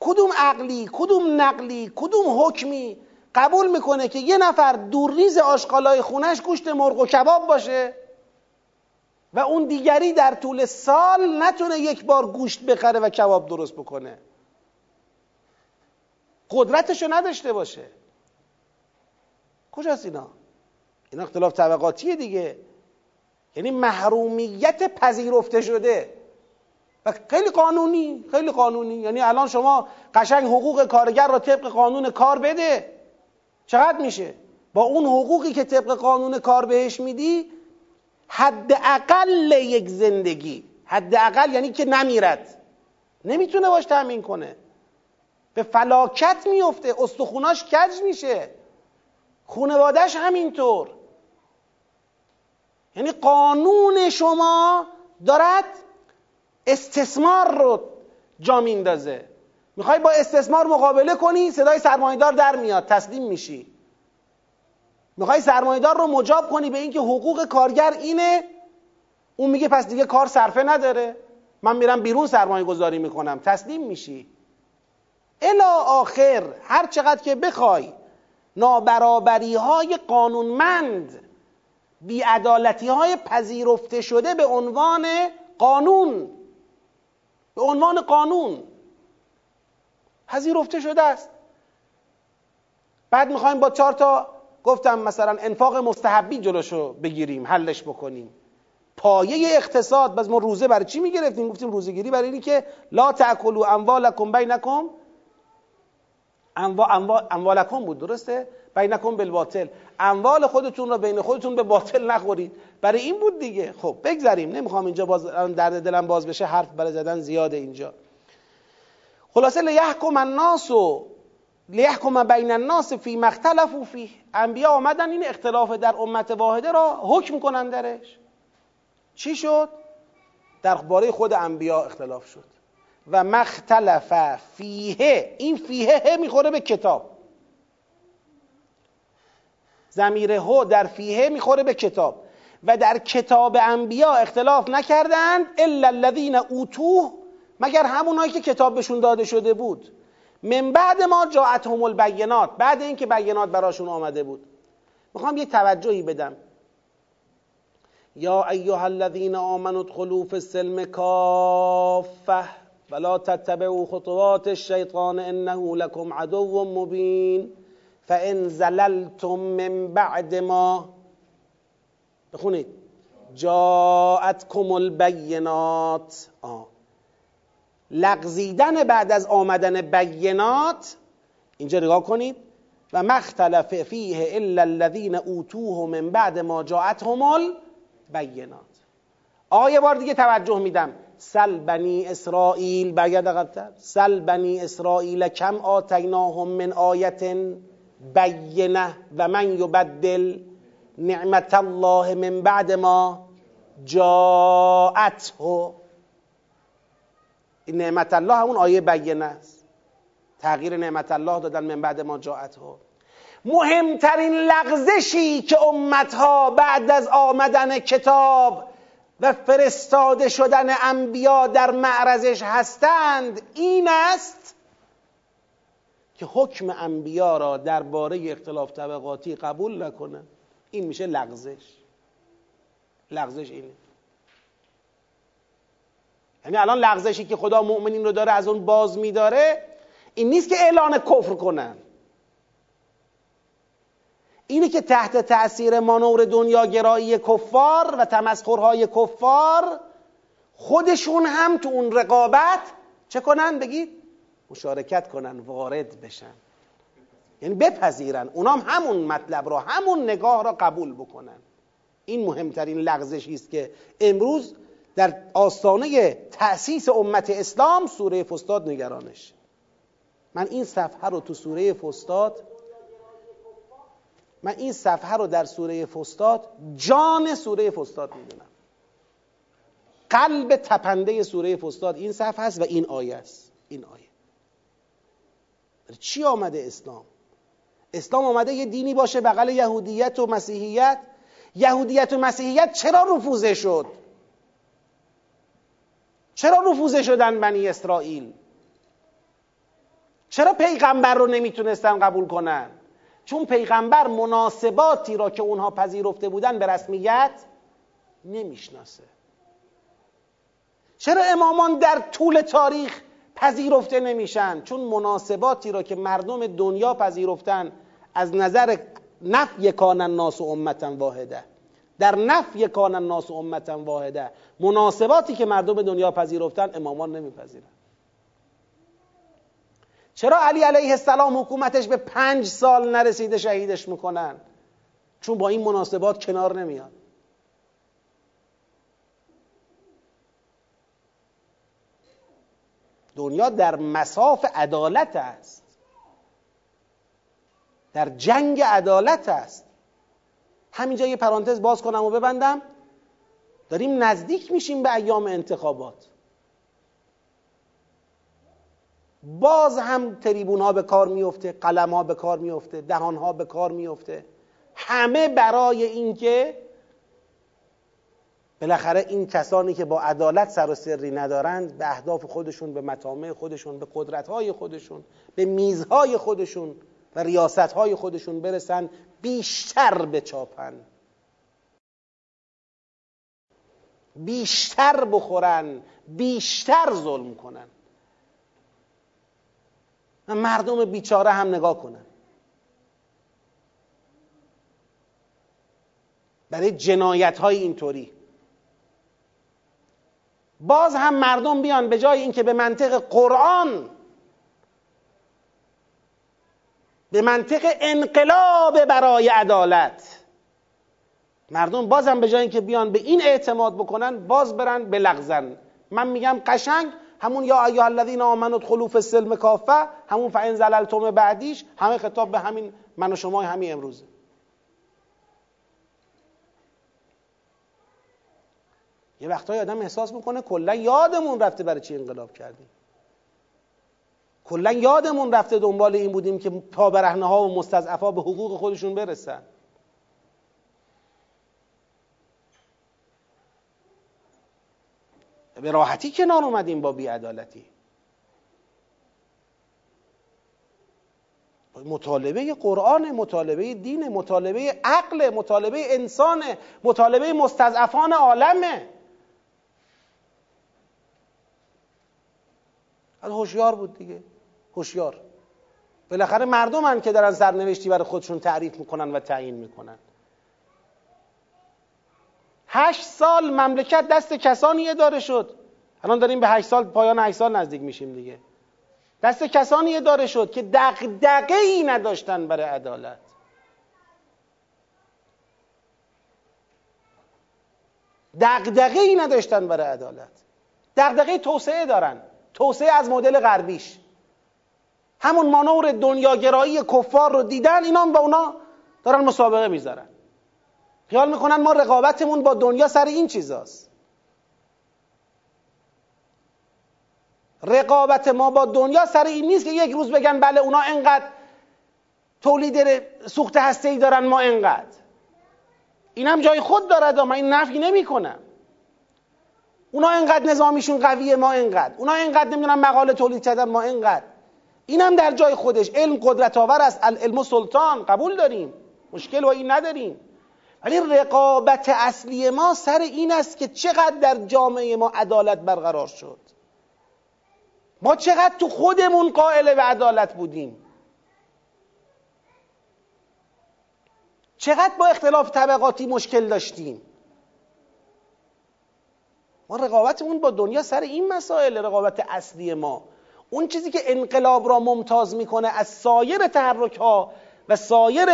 کدوم عقلی کدوم نقلی کدوم حکمی قبول می‌کنه که یه نفر دورریز آشغالای خونش گوشت مرغ و کباب باشه؟ و اون دیگری در طول سال نتونه یک بار گوشت بخره و کباب درست بکنه. قدرتشو نداشته باشه. کجاست اینا؟ این اختلاف طبقاتیه دیگه. یعنی محرومیت پذیرفته شده. و خیلی قانونی خیلی قانونی. یعنی الان شما قشنگ حقوق کارگر را طبق قانون کار بده. چقدر میشه؟ با اون حقوقی که طبق قانون کار بهش میدی حداقل یک زندگی. حداقل یعنی که نمیرد. نمی‌تونه باش تأمین کنه. به فلاکت میفته. استخوناش کج میشه. خونوادش همینطور. یعنی قانون شما دارد استثمار رو جا میندازه. می‌خوای با استثمار مقابله کنی صدای سرمایدار در میاد تسلیم میشی. می‌خوای سرمایدار رو مجاب کنی به اینکه حقوق کارگر اینه؟ اون میگه پس دیگه کار صرفه نداره. من میرم بیرون سرمایه گذاری می‌کنم. تسلیم میشی. الا آخر هر چقدر که بخوای نابرابری های قانونمند بیعدالتی های پذیرفته شده به عنوان قانون. به عنوان قانون. پذیرفته شده است. بعد می‌خوایم با چهار تا گفتم مثلا انفاق مستحبی جلوشو بگیریم حلش بکنیم. پایه اقتصاد بس ما روزه برای چی می‌گرفتیم؟ گفتیم روزه گیری برای اینی که لا تاکلوا اموالکم بینکم. اموالکم بود درسته؟ بینکم بالباطل. اموال خودتون رو بین خودتون به باطل نخورید. برای این بود دیگه. خب بگذریم. نمی‌خوام اینجا باز درد دلم باز بشه. حرف برای زدن زیاده اینجا. خلاصه لیحکم الناس و لیحکم بین الناس فی مختلف فی انبیا آمدن این اختلاف در امت واحده را حکم کنن درش چی شد؟ در باره خود انبیا اختلاف شد. و مختلف فیه. این فیه می‌خوره به کتاب. زمیر هو در فیه می‌خوره به کتاب. و در کتاب انبیا اختلاف نکردند الا الذین اوتوه. مگر همونایی که کتاب بهشون داده شده بود. من بعد ما جاءتهم البینات. بعد اینکه بینات براشون آمده بود. می‌خوام یه توجهی بدم. یا ایها الذین آمنوا ادخلوا فی السلم کافه ولا تتبعوا خطوات الشیطان انه لكم عدو مبین. فان زللتم من بعد ما. بخونید. جاءتكم البینات. آه. لغزیدن بعد از آمدن بینات اینجا نگاه کنید و مختلف فیه الا الذین اوتوه من بعد ما جاءتهم البینات. آیه بار دیگه توجه میدم. سل بنی اسرائیل برگرد عقبتر سل بنی اسرائیل کم آتیناهم من آیت بینه و من یبدل نعمت الله من بعد ما جاءته این نعمت الله همون آیه بینه است. تغییر نعمت الله دادن من بعد ما جاءته مهمترین لغزشی که امتها بعد از آمدن کتاب و فرستاده شدن انبیا در معرضش هستند این است که حکم انبیا را درباره اختلاف طبقاتی قبول نکنند این میشه لغزش. لغزش اینه. یعنی الان لغزشی که خدا مؤمنین رو داره از اون باز میداره این نیست که اعلان کفر کنن اینه که تحت تأثیر مانور دنیاگرایی کفار و تمسخرهای کفار خودشون هم تو اون رقابت چه کنن؟ بگید مشارکت کنن وارد بشن. یعنی بپذیرن. اونام همون مطلب را همون نگاه را قبول بکنن. این مهمترین لغزشی است که امروز در آستانه تأسیس امت اسلام سوره فستاد نگرانش. من این صفحه رو تو سوره فستاد من این صفحه رو در سوره فستاد جان سوره فستاد می‌دونم قلب تپنده سوره فستاد این صفحه است و این آیه است. این آیه. چی آمده اسلام؟ اسلام آمده یه دینی باشه بغل یهودیت و مسیحیت. یهودیت و مسیحیت چرا رفوزه شد؟ چرا رفوزه شدن بنی اسرائیل؟ چرا پیغمبر رو نمی‌تونستن قبول کنن؟ چون پیغمبر مناسباتی را که اونها پذیرفته بودن به رسمیت نمی‌شناسه. چرا امامان در طول تاریخ پذیرفته نمیشن؟ چون مناسباتی را که مردم دنیا پذیرفتن از نظر نفی کان الناس و امتا واحده. در نفی کان الناس امتا واحده. مناسباتی که مردم دنیا پذیرفتن امامان نمیپذیرن. چرا علی علیه السلام حکومتش به پنج سال نرسیده شهیدش می‌کنن؟ چون با این مناسبات کنار نمیاد. دنیا در مساف عدالت است. در جنگ عدالت است. همینجا یه پرانتز باز کنم و ببندم. داریم نزدیک میشیم به ایام انتخابات. باز هم تریبون ها به کار میفته قلم ها به کار میفته دهان ها به کار میفته. همه برای اینکه بالاخره این کسانی که با عدالت سر و سری ندارند به اهداف خودشون به مطامع خودشون به قدرتهای خودشون به میزهای خودشون و ریاستهای خودشون برسن بیشتر بچاپن. بیشتر بخورن بیشتر ظلم کنن. و مردم بیچاره هم نگاه کنن. برای جنایت های اینطوری. باز هم مردم بیان به جای اینکه به منطق قرآن به منطق انقلاب برای عدالت. مردم بازم به جای اینکه بیان به این اعتماد بکنن باز برن به لغزن. من میگم قشنگ همون یا ایها الذین آمنوا ادخلوا فی السلم کافه همون فان زللتم بعدیش همه خطاب به همین من و شما همین امروزه یه وقتایی آدم احساس می‌کنه کلا یادمون رفته برای چی انقلاب کردیم. کلا یادمون رفته دنبال این بودیم که پا ها و مستضعفا به حقوق خودشون برسن. به راحتی کنار اومدیم با بیعدالتی. مطالبه قرآن مطالبه دین مطالبه عقل مطالبه انسان مطالبه مستضعفان عالمه از هوشیار بود دیگه. هوشیار. بالاخره مردمن که دارن سرنوشتی برای خودشون تعریف می‌کنن و تعیین می‌کنن. هشت سال مملکت دست کسانی اداره شد. الان داریم به هشت سال پایان هشت سال نزدیک میشیم دیگه. دست کسانی اداره شد که دقدقه ای نداشتن برای عدالت. دقدقه ای نداشتن برای عدالت. دقدقه توسعه دارن. توسعه از مدل غربیش. همون مانور دنیاگرایی کفار رو دیدن اینا با اونا دارن مسابقه می‌ذارن. خیال می‌کنن ما رقابتمون با دنیا سر این چیزاست. رقابت ما با دنیا سر این نیست که یک روز بگن بله اونا انقدر تولید سوخت هسته ای دارن ما انقدر. این هم جای خود دارد من این نفی نمی کنم اونا انقدر نظامیشون قویه ما انقدر. اونا انقدر نمی‌دونم مقاله تولید کردن ما انقدر. این هم در جای خودش. علم قدرت آور است. علم سلطان. قبول داریم. مشکل با این نداریم. ولی رقابت اصلی ما سر این است که چقدر در جامعه ما عدالت برقرار شد. ما چقدر تو خودمون قائل به عدالت بودیم. چقدر با اختلاف طبقاتی مشکل داشتیم. ما رقابتمون با دنیا سر این مسائل رقابت اصلی ما. اون چیزی که انقلاب را ممتاز می‌کنه از سایر تحرک ها و سایر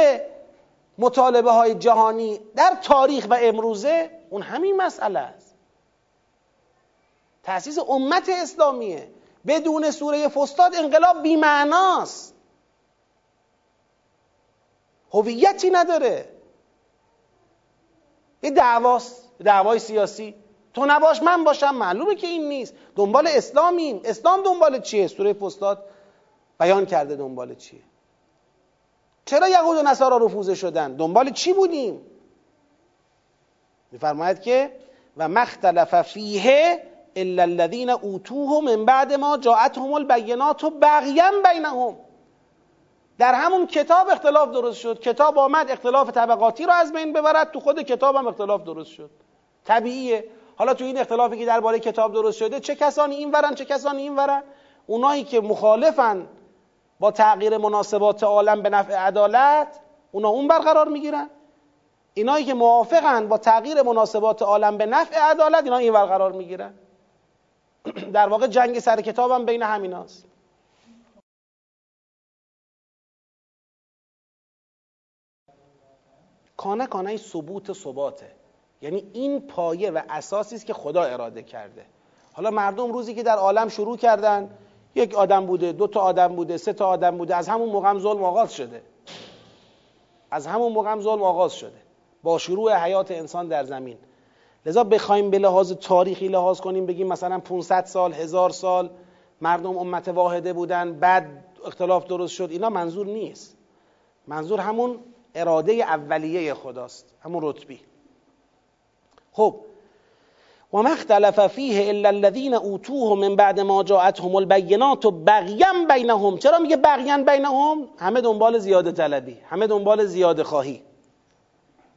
مطالبه های جهانی در تاریخ و امروزه اون همین مسئله است. تأسیس امت اسلامیه. بدون سوره فستاد انقلاب بیمعناست. هویتی نداره. یه دعواست. دعوای سیاسی. تو نباش من باشم معلومه که این نیست. دنبال اسلامیم. اسلام دنبال چیه؟ سوره فستاد بیان کرده دنبال چیه؟ چرا یهود و نصارا رفوزه شدن؟ دنبال چی بودیم؟ میفرماید که و مختلف فیه الا الذين اوتوه من بعد ما جاءتهم البینات بغیا بینهم. در همون کتاب اختلاف درست شد. کتاب آمد اختلاف طبقاتی رو از بین ببرد. تو خود کتاب هم اختلاف درست شد. طبیعیه. حالا تو این اختلافی که درباره کتاب درست شده چه کسانی این ورن چه کسانی این ورن؟ اونایی که مخالفن با تغییر مناسبات عالم به نفع عدالت اونا اون برقرار می‌گیرن. اینایی که موافقن با تغییر مناسبات عالم به نفع عدالت اینا این برقرار می‌گیرن. [CLEARS THROAT] در واقع جنگ سر کتاب هم بین همیناست. کانه کانه ثبوت ثباته. یعنی این پایه و اساسی است که خدا اراده کرده. حالا مردم روزی که در عالم شروع کردن یک آدم بوده دو تا آدم بوده سه تا آدم بوده از همون موقع ظلم آغاز شده. از همون موقع ظلم آغاز شده. با شروع حیات انسان در زمین. لذا بخوایم به لحاظ تاریخی لحاظ کنیم بگیم مثلا 500 سال هزار سال مردم امت واحده بودن بعد اختلاف درست شد. اینا منظور نیست. منظور همون اراده اولیه خداست همون رتبی خب و ما اختلف فیه الا الذين اوتوه من بعد ما جاءتهم البینات بغیا بینهم. چرا میگه بغیا بینهم؟ همه دنبال زیاده طلبی همه دنبال زیاده خواهی.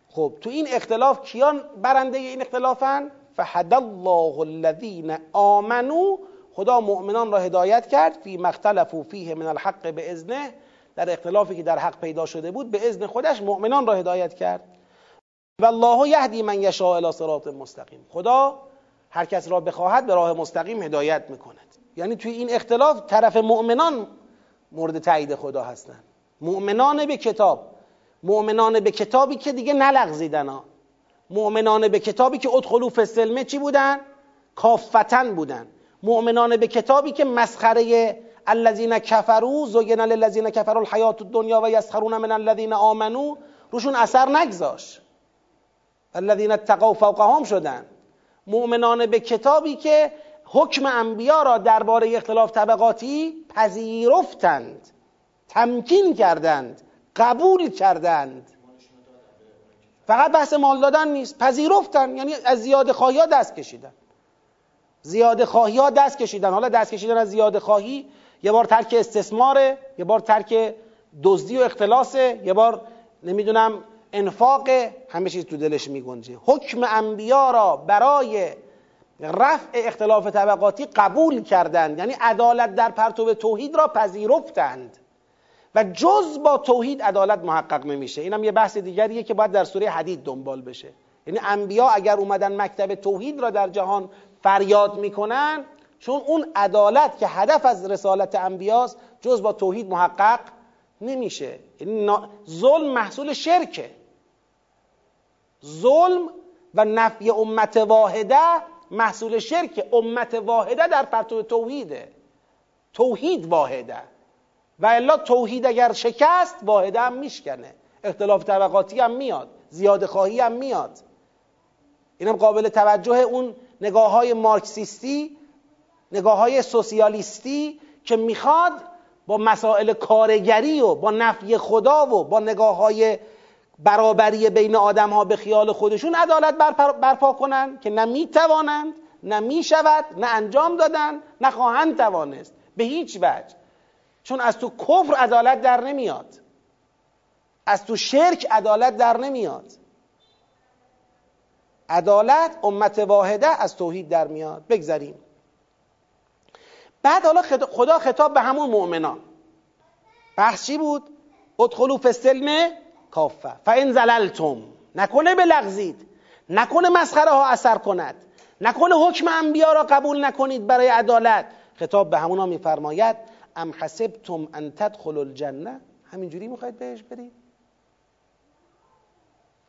خب تو این اختلاف کیان برنده این اختلافن؟ فحد الله الذين آمنوا خدا مؤمنان را هدایت کرد. فی مختلفو فیه من الحق به ازنه در اختلافی که در حق پیدا شده بود به اذن خودش مؤمنان را هدایت کرد. و الله یهدی من یشاء الی صراط مستقیم. خدا هر کس را بخواهد به راه مستقیم هدایت می‌کند. یعنی توی این اختلاف طرف مؤمنان مورد تایید خدا هستند مؤمنان به کتاب. مؤمنان به کتابی که دیگه نلغزیدن ها. مؤمنان به کتابی که ادخلو فسلمه چی بودن؟ کافتن بودن. مؤمنان به کتابی که مسخره الذین کفروا زین للذین کفروا الحیات الدنیا و یسخرون من الذین آمنو روشون اثر نگذاشت. الذین اتقوا فوقهم شدن. مؤمنان به کتابی که حکم انبیا را درباره اختلاف طبقاتی پذیرفتند تمکین کردند قبول کردند. فقط بحث مال دادن نیست پذیرفتن یعنی از زیاد خواهی ها دست کشیدن. زیاد خواهی ها دست کشیدن. حالا دست کشیدن از زیاد خواهی یه بار ترک استثماره یه بار ترک دزدی و اختلاسه یه بار نمی‌دونم انفاق همه چیز تو دلش میگنجه. حکم انبیا را برای رفع اختلاف طبقاتی قبول کردند. یعنی عدالت در پرتو توحید را پذیرفتند. و جز با توحید عدالت محقق نمیشه. اینم یه بحث دیگریه که باید در سوره حدید دنبال بشه. یعنی انبیا اگر اومدن مکتب توحید را در جهان فریاد می‌کنن چون اون عدالت که هدف از رسالت انبیاست جز با توحید محقق نمیشه. یعنی ظلم محصول شرکه. ظلم و نفی امت واحده محصول شرک امت واحده در پرتو توحیده. توحید واحده. و الا توحید اگر شکست واحده هم میشکنه. اختلاف طبقاتی هم میاد. زیاد خواهی هم میاد. اینم قابل توجه اون نگاه های مارکسیستی نگاه های سوسیالیستی که می‌خواد با مسائل کارگری و با نفی خدا و با نگاه های برابری بین آدم ها به خیال خودشون عدالت برپا کنن که نه می‌توانند نه می‌شود نه انجام دادن نه خواهند توانست. به هیچ وجه. چون از تو کفر عدالت در نمیاد. از تو شرک عدالت در نمیاد. عدالت امت واحده از توحید در میاد. بگذاریم بعد حالا خدا خطاب به همون مؤمنان. بحث بود؟ ادخلوا فی السلم کافه. فان زللتم. نکنه بلغزید نکنه مسخره ها اثر کند. نکنه حکم انبیا را قبول نکنید برای عدالت. خطاب به همونا میفرماید ام حسبتم ان تدخلوا الجنه؟ همینجوری می‌خواید بهش برید؟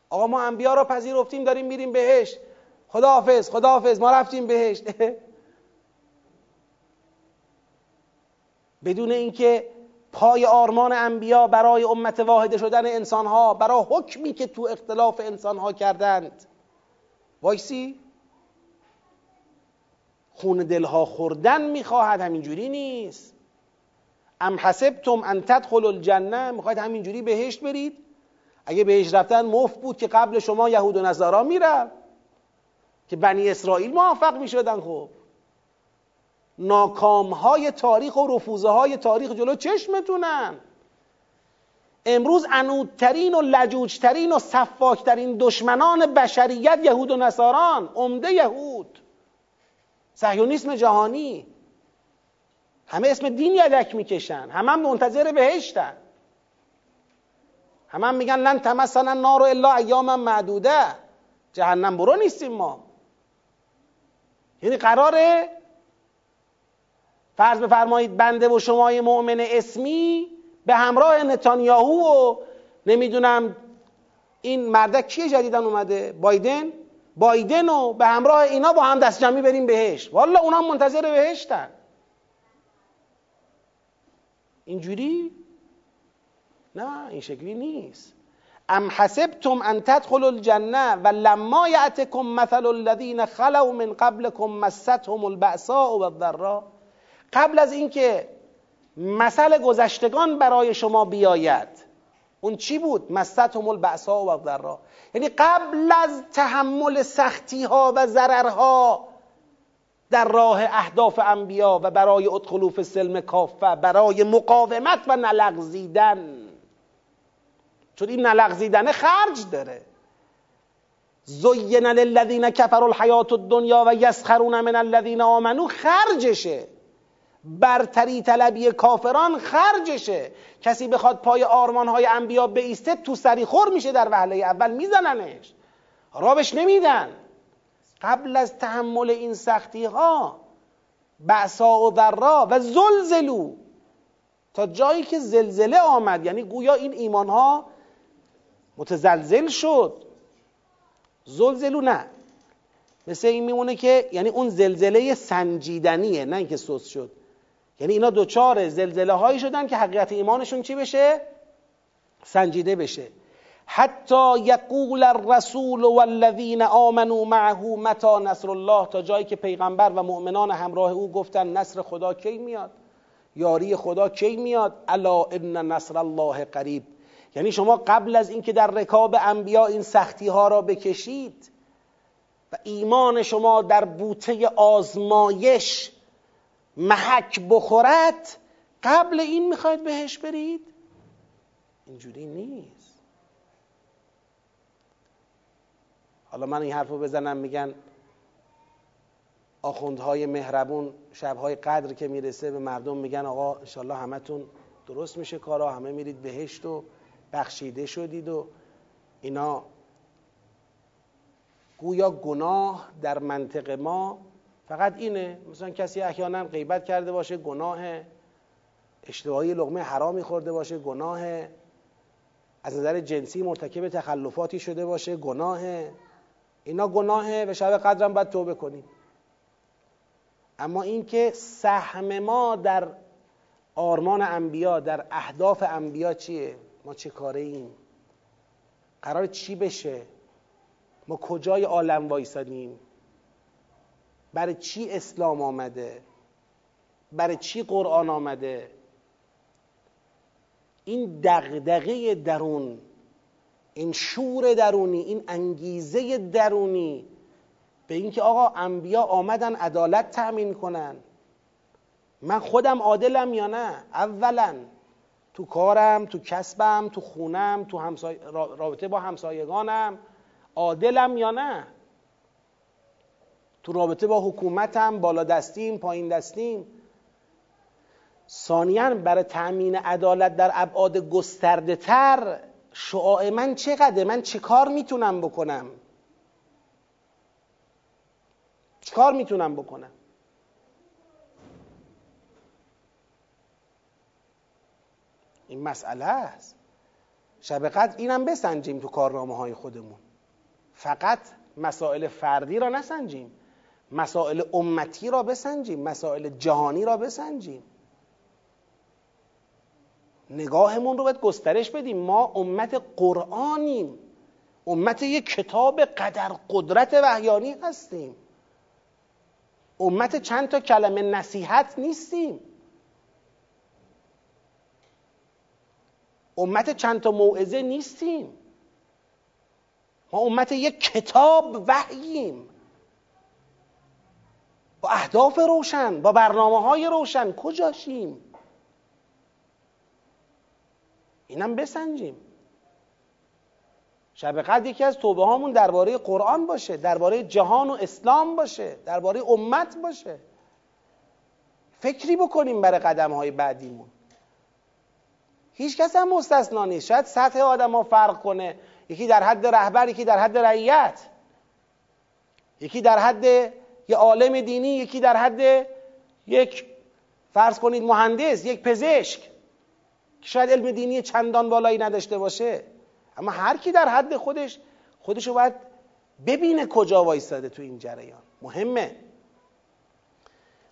آقا ما انبیا را پذیرفتیم داریم میریم بهش. خداحافظ خداحافظ ما رفتیم بهش. [LAUGHS] بدون اینکه پای آرمان انبیا برای امت واحده شدن انسانها برای حکمی که تو اختلاف انسانها کردند. وایسی؟ خون دلها خوردن می‌خواهد همینجوری نیست. ام حسبتم ان تدخلوا الجنه می‌خواید همینجوری بهشت برید؟ اگه بهش رفتن مفت بود که قبل شما یهود و نصارا میرن که بنی اسرائیل موفق می‌شدن خب. ناکام های تاریخ و رفوزه های تاریخ جلو چشمتونن. امروز انودترین و لجوجترین و صفاکترین دشمنان بشریت یهود و نصاران عمده یهود. صهیونیسم جهانی. همه اسم دین یدک می‌کشن. همه هم منتظر بهشتن. همه هم میگن لن تمسنا نار الا ایاما معدوده. جهنم برو نیستیم ما. یعنی قراره فرض بفرمایید بنده و شمای مؤمن اسمی به همراه نتانیاهو و نمی‌دونم این مردک کیه جدیدن اومده؟ بایدن؟ بایدن و به همراه اینا با هم دست جمعی بریم بهش والا اونا منتظر بهشتن. اینجوری؟ نه این شکلی نیست. ام حسبتم ان تدخلوا الجنه و لما یعتکم مثل الذین خلو من قبلكم مستهم البأساء والضراء. قبل از اینکه مثل گذشتگان برای شما بیاید اون چی بود؟ مستهم البأساء و ضرا یعنی قبل از تحمل سختی ها و ضررها در راه اهداف انبیا و برای ادخلوف سلم کافه برای مقاومت و نلغزیدن. چون این نلغزیدن خرج داره. زین للذین کفروا الحیات الدنیا و یسخرون من الذین آمنو خرجشه. برتری طلبی کافران خرجشه. کسی بخواد پای آرمان های انبیا بیسته تو سری خور میشه در وهله اول میزننش. رابش نمیدن. قبل از تحمل این سختی ها بعصا و ذرا و زلزلو. تا جایی که زلزله آمد یعنی گویا این ایمان ها متزلزل شد. زلزلو نه. مثل این میمونه که یعنی اون زلزله سنجیدنیه نه اینکه سوس شد. یعنی اینا دوچار زلزله هایی شدن که حقیقت ایمانشون چی بشه؟ سنجیده بشه. حتی یقول الرسول والذین آمنوا معه متا نصر الله؟ تا جایی که پیغمبر و مؤمنان همراه او گفتن نصر خدا کی میاد؟ یاری خدا کی میاد؟ الا ان نصر الله قریب. یعنی شما قبل از اینکه در رکاب انبیا این سختی ها را بکشید و ایمان شما در بوته آزمایش محک بخورد قبل این می‌خواید بهش برید؟ اینجوری نیست. حالا من این حرف بزنم میگن آخوندهای مهربون شبهای قدر که می‌رسه به مردم میگن آقا انشالله همتون درست میشه کارا همه میرید بهشت و بخشیده شدید و اینا. گویا گناه در منطق ما فقط اینه مثلا کسی احیانا غیبت کرده باشه گناه اشتباهی لغمه حرامی خورده باشه گناه از نظر جنسی مرتکب تخلفاتی شده باشه گناه اینا گناهه و شب قدرم باید توبه کنیم. اما اینکه سهم ما در آرمان انبیا در اهداف انبیا چیه؟ ما چه کاره ایم؟ قرار چی بشه؟ ما کجای عالم وایسادیم؟ برای چی اسلام آمده؟ برای چی قرآن آمده؟ این دغدغه درون این شور درونی این انگیزه درونی به اینکه آقا انبیا آمدن عدالت تأمین کنن. من خودم عادلم یا نه؟ اولا. تو کارم تو کسبم تو خونم تو همسای... رابطه با همسایگانم. عادلم یا نه؟ تو رابطه با حکومتم بالا دستیم پایین دستیم. ثانیا برای تأمین عدالت در ابعاد گسترده تر شعاع من چقدر من چه کار می‌تونم بکنم؟ چه کار می‌تونم بکنم؟ این مسئله است. شب قدر اینم بسنجیم تو کارنامه های خودمون. فقط مسائل فردی را نسنجیم. مسائل امتی را بسنجیم مسائل جهانی را بسنجیم. نگاهمون رو باید گسترش بدیم. ما امت قرآنیم. امت یک کتاب قدر قدرت وحیانی هستیم. امت چند تا کلمه نصیحت نیستیم. امت چند تا موعظه نیستیم. ما امت یک کتاب وحییم. با اهداف روشن با برنامه های روشن. کجاشیم؟ اینم بسنجیم. شب قدر یکی از توبه هامون درباره قرآن باشه درباره جهان و اسلام باشه درباره امت باشه. فکری بکنیم برای قدم های بعدیمون. هیچ کس هم مستثنا نیست. شاید سطح آدم ها فرق کنه. یکی در حد رهبر یکی در حد رعیت. یکی در حد یه عالم دینی یکی در حد یک فرض کنید مهندس یک پزشک. که شاید علم دینی چندان بالایی نداشته باشه. اما هر کی در حد خودش خودشو باید ببینه کجا وایستاده تو این جریان. مهمه.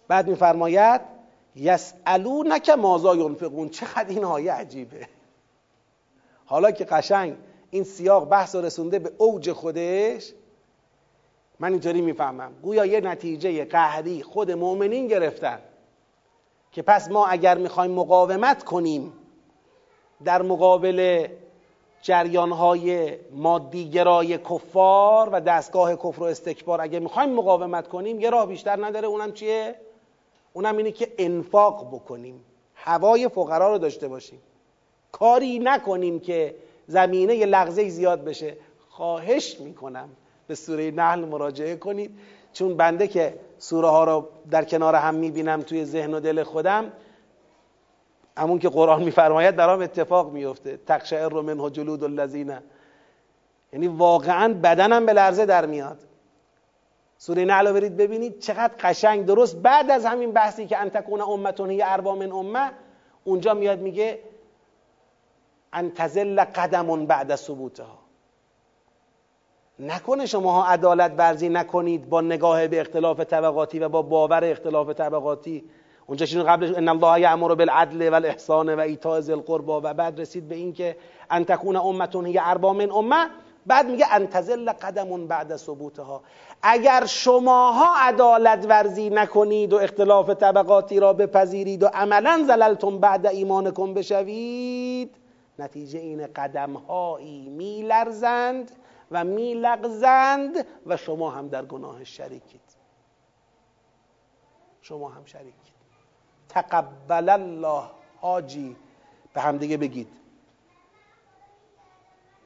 بعد میفرماید یسالونک مازا ینفقون. چقدر این آیه عجیبه. حالا که قشنگ این سیاق بحث رسونده به اوج خودش من اینطوری می‌فهمم. گویا یه نتیجه قهری خود مؤمنین گرفتن که پس ما اگر می‌خوایم مقاومت کنیم در مقابل جریانهای مادیگرای کفار و دستگاه کفر و استکبار اگه می‌خوایم مقاومت کنیم یه راه بیشتر نداره. اونم چیه؟ اونم اینه که انفاق بکنیم. هوای فقرا رو داشته باشیم. کاری نکنیم که زمینه یه لغزه زیاد بشه. خواهش می‌کنم. به سوره نحل مراجعه کنید. چون بنده که سوره ها رو در کنار هم می‌بینم توی ذهن و دل خودم همون که قرآن میفرماید در هم اتفاق میفته تقشعر رو منه جلود الذین. یعنی واقعا بدنم به لرزه در میاد. سوره نحل برید ببینید چقدر قشنگ. درست بعد از همین بحثی که انتکون امتون هی اربا من امه اونجا میاد میگه انتزل قدمون بعد ثبوتها. نکنه شماها عدالت ورزی نکنید با نگاه به اختلاف طبقاتی و با باور اختلاف طبقاتی. اونجا چون قبلش ان الله یامر بالعدل والاحسان و ایتاء ذی القربى و بعد رسید به این که ان تکون امتون هی اربا من امه. بعد میگه انتزل قدمون بعد ثبوتها. اگر شماها عدالت ورزی نکنید و اختلاف طبقاتی را بپذیرید و عملا زللتم بعد ایمانکم بشوید نتیجه این قدمهایی میلرزند. و میلغزند و شما هم در گناه شریکید. شما هم شریکید. تقبل الله حاجی. به همدیگه بگید.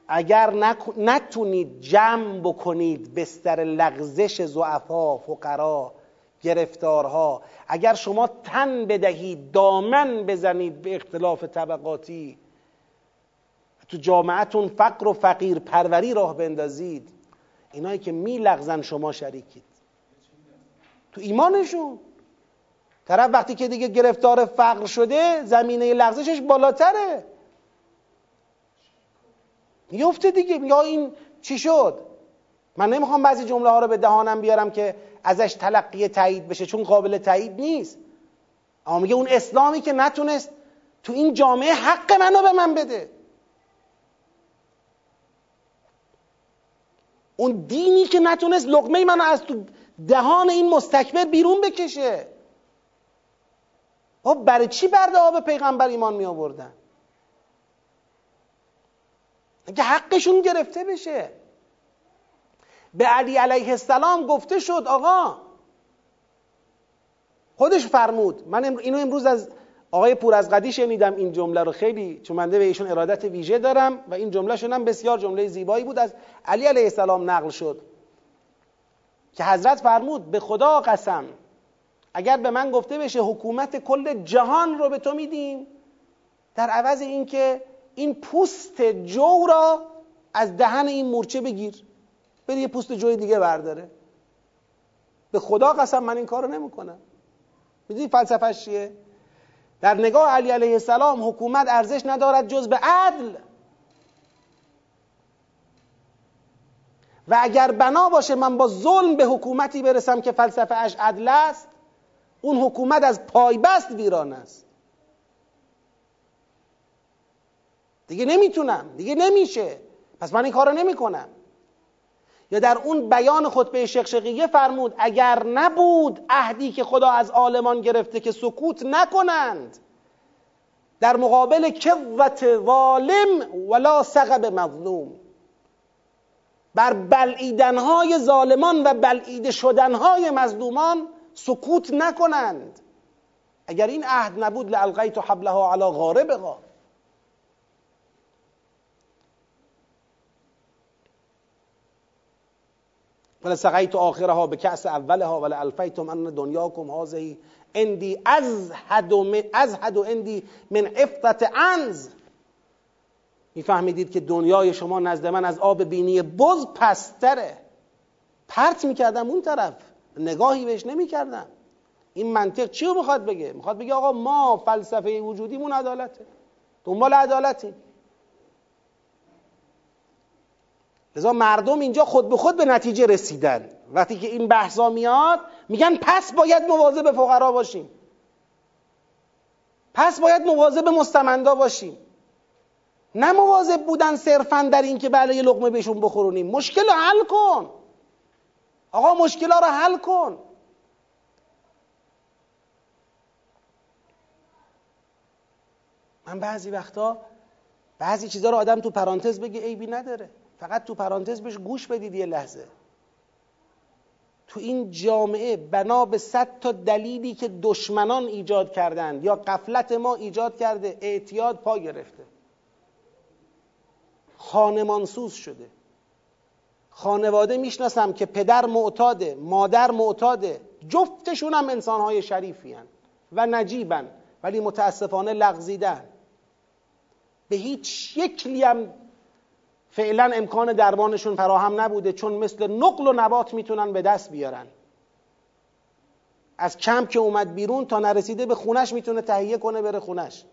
اگر نتونید جمع بکنید بستر لغزش زعفا فقرا گرفتارها اگر شما تن بدهید دامن بزنید به اختلاف طبقاتی تو جامعتون فقر و فقیر پروری راه بندازید. اینایی که می لغزن شما شریکید. تو ایمانشون. طرف وقتی که دیگه گرفتار فقر شده زمینه لغزشش بالاتره. میفته دیگه. یا این چی شد؟ من نمی‌خوام بعضی جمله ها رو به دهانم بیارم که ازش تلقی تایید بشه چون قابل تایید نیست. اما میگه اون اسلامی که نتونست تو این جامعه حق منو به من بده. اون دینی که نتونست لقمه منو از تو دهان این مستکبر بیرون بکشه. خب برای چی برده آب پیغمبر ایمان می آوردن؟ اگه حقشون گرفته بشه. به علی علیه السلام گفته شد آقا خودش فرمود من اینو امروز از آقای پور از قدی شنیدم این جمله رو خیلی چون من به ایشون ارادت ویژه دارم و این جمله شونم بسیار جمله زیبایی بود. از علی علیه السلام نقل شد که حضرت فرمود به خدا قسم اگر به من گفته بشه حکومت کل جهان رو به تو میدیم در عوض اینکه این پوست جو را از دهن این مورچه بگیر بری یه پوست جوی دیگه برداره. به خدا قسم من این کارو نمی‌کنم. می‌دونی فلسفهش چیه؟ در نگاه علی علیه السلام حکومت ارزش ندارد جز به عدل. و اگر بنا باشه من با ظلم به حکومتی برسم که فلسفه اش عدل است اون حکومت از پایبست ویران است. دیگه نمی‌تونم دیگه نمیشه. پس من این کارو نمی‌کنم. یا در اون بیان خطبه شقشقیه فرمود اگر نبود عهدی که خدا از عالمان گرفته که سکوت نکنند در مقابل کوت ظالم ولا سقب مظلوم. بر بلعیدنهای ظالمان و بلعیده شدنهای مظلومان سکوت نکنند. اگر این عهد نبود لالقیت حبلها علی غاربها. ولا سقیت آخرها به کأس اولها ولا الفیتم ان دنیاکم هذه اندی ازهد من ازهد اندی من عفت انز. میفهمیدید که دنیای شما نزد من از آب بینی بز پستره. پرت می‌کردم اون طرف. نگاهی بهش نمی‌کردم. این منطق چی رو می‌خواد بگه؟ می‌خواد بگه آقا ما فلسفه وجودیمون عدالته. دنبال عدالتیم. لذا مردم اینجا خود به خود به نتیجه رسیدن. وقتی که این بحثا میاد میگن پس باید مواظب فقرا باشیم. پس باید مواظب مستمندا باشیم. نه مواظب بودن صرفا در این که بله یه لقمه بهشون بخورونیم. مشکل رو حل کن. آقا مشکل رو حل کن. من بعضی وقتا بعضی چیزا رو آدم تو پرانتز بگه عیبی نداره. فقط تو پرانتز بهش گوش بدید یه لحظه. تو این جامعه بنا به صد تا دلیلی که دشمنان ایجاد کردند یا قفلت ما ایجاد کرده اعتیاد پا گرفته. خانمانسوز شده. خانواده می‌شناسم که پدر معتاده مادر معتاده. جفتشون هم انسانهای شریفی هن و نجیبن ولی متاسفانه لغزیدن. به هیچ شکلی هم فعلا امکان درمانشون فراهم نبوده چون مثل نقل و نبات می‌تونن به دست بیارن. از کم که اومد بیرون تا نرسیده به خونش می‌تونه تهیه کنه بره خونش.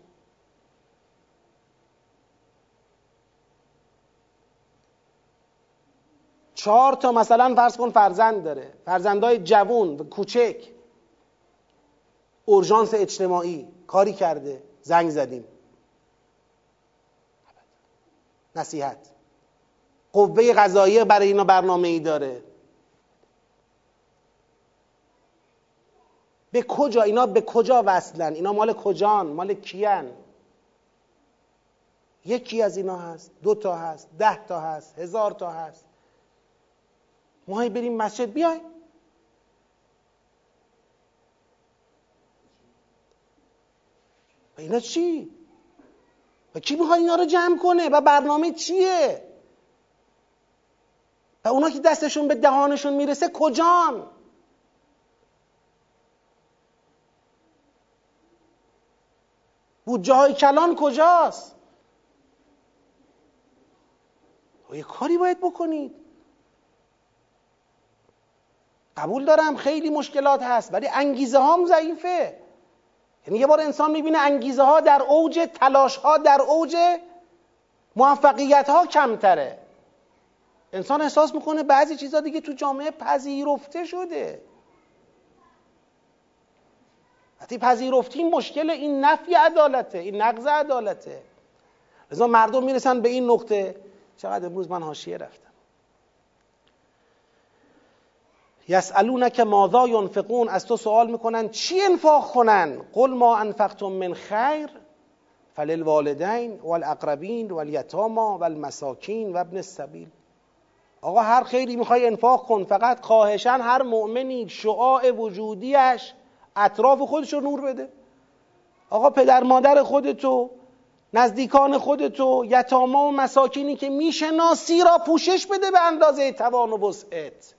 چهار تا مثلا فرض کن فرزند داره. فرزندای جوون و کوچک. اورژانس اجتماعی. کاری کرده. زنگ زدیم. نصیحت. قوه قضاییه برای اینا برنامه ای داره. به کجا؟ اینا به کجا وصلن؟ اینا مال کجان؟ مال کیان؟ یکی از اینا هست دو تا هست ده تا هست هزار تا هست. ما بریم مسجد؟ بیای و اینا چی؟ و کی می‌خواد اینا رو جمع کنه؟ و برنامه چیه؟ و اونا که دستشون به دهانشون می‌رسه کجان بودجه های کلان کجاست؟ یه کاری باید بکنید. قبول دارم خیلی مشکلات هست ولی انگیزه هام ضعیفه. یعنی یه بار انسان می‌بینه انگیزه ها در اوج تلاش ها در اوج موفقیت ها کمتره. انسان احساس می‌کنه بعضی چیزها دیگه تو جامعه پذیرفته شده. وقتی پذیرفتی مشکل این نفی عدالته این نقض عدالته. لذا مردم می‌رسن به این نقطه چقدر امروز من حاشیه رفتم. که ماذا ینفقون؟ از تو سوال می‌کنن چی انفاق کنن؟ قل ما انفقتم من خیر فللوالدین والاقربین والیتاما والمساکین و ابن السبیل. آقا هر خیری می‌خوای انفاق کن فقط خواهشن هر مؤمنی شعاع وجودیش اطراف خودش رو نور بده. آقا پدر مادر خودتو نزدیکان خودتو یتاما و مساکینی که می‌شناسی را پوشش بده به اندازه توان و وسعت.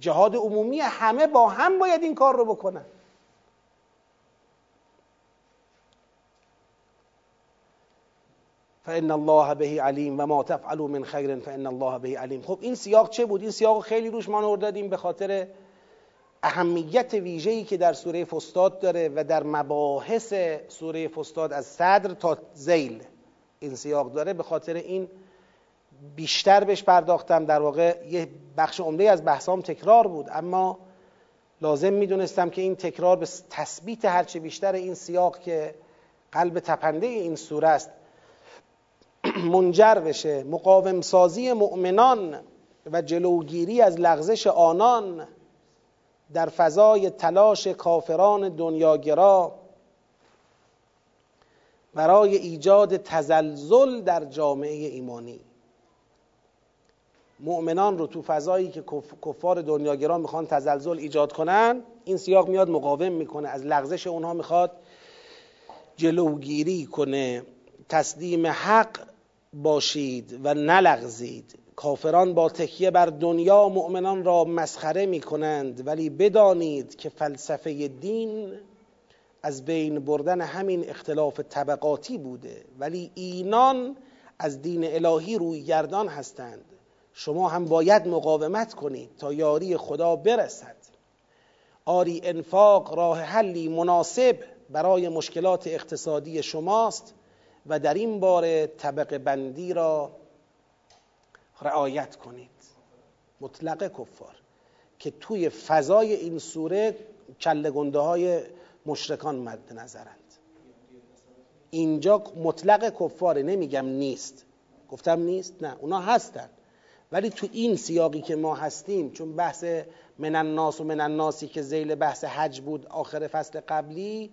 جهاد عمومی همه با هم باید این کار رو بکنن. فان الله به علیم و ما تفعلوا من خیر فان الله به علیم خب این سیاق چه بود؟ این سیاق خیلی روش ما دادیم به خاطر اهمیت ویژه‌ای که در سوره فستاد داره و در مباحث سوره فستاد از صدر تا زیل این سیاق داره. به خاطر این بیشتر بهش پرداختم. در واقع یه بخش عمده از بحثام تکرار بود. اما لازم می‌دونستم که این تکرار به تثبیت هرچه بیشتر این سیاق که قلب تپنده این سوره است [CLEARS THROAT] منجر بشه. مقاوم سازی مؤمنان و جلوگیری از لغزش آنان در فضای تلاش کافران دنیاگرا برای ایجاد تزلزل در جامعه ایمانی. مؤمنان رو تو فضایی که کفار دنیاگرا می‌خوان تزلزل ایجاد کنن این سیاق میاد مقاوم می‌کنه. از لغزش اونها می‌خواد جلوگیری کنه. تسلیم حق باشید و نلغزید. کافران با تکیه بر دنیا مؤمنان را مسخره می کنند ولی بدانید که فلسفه دین از بین بردن همین اختلاف طبقاتی بوده. ولی اینان از دین الهی روی گردان هستند. شما هم باید مقاومت کنید تا یاری خدا برسد. آری انفاق راه حلی مناسب برای مشکلات اقتصادی شماست. و در این باره طبق بندی را رعایت کنید. مطلق کفار. که توی فضای این سوره کله گنده های مشرکان مد نظرند. اینجا مطلق کفاره نمیگم نیست. گفتم نیست؟ نه اونا هستن. ولی تو این سیاقی که ما هستیم چون بحث من الناس و من الناسی که زیل بحث حج بود آخر فصل قبلی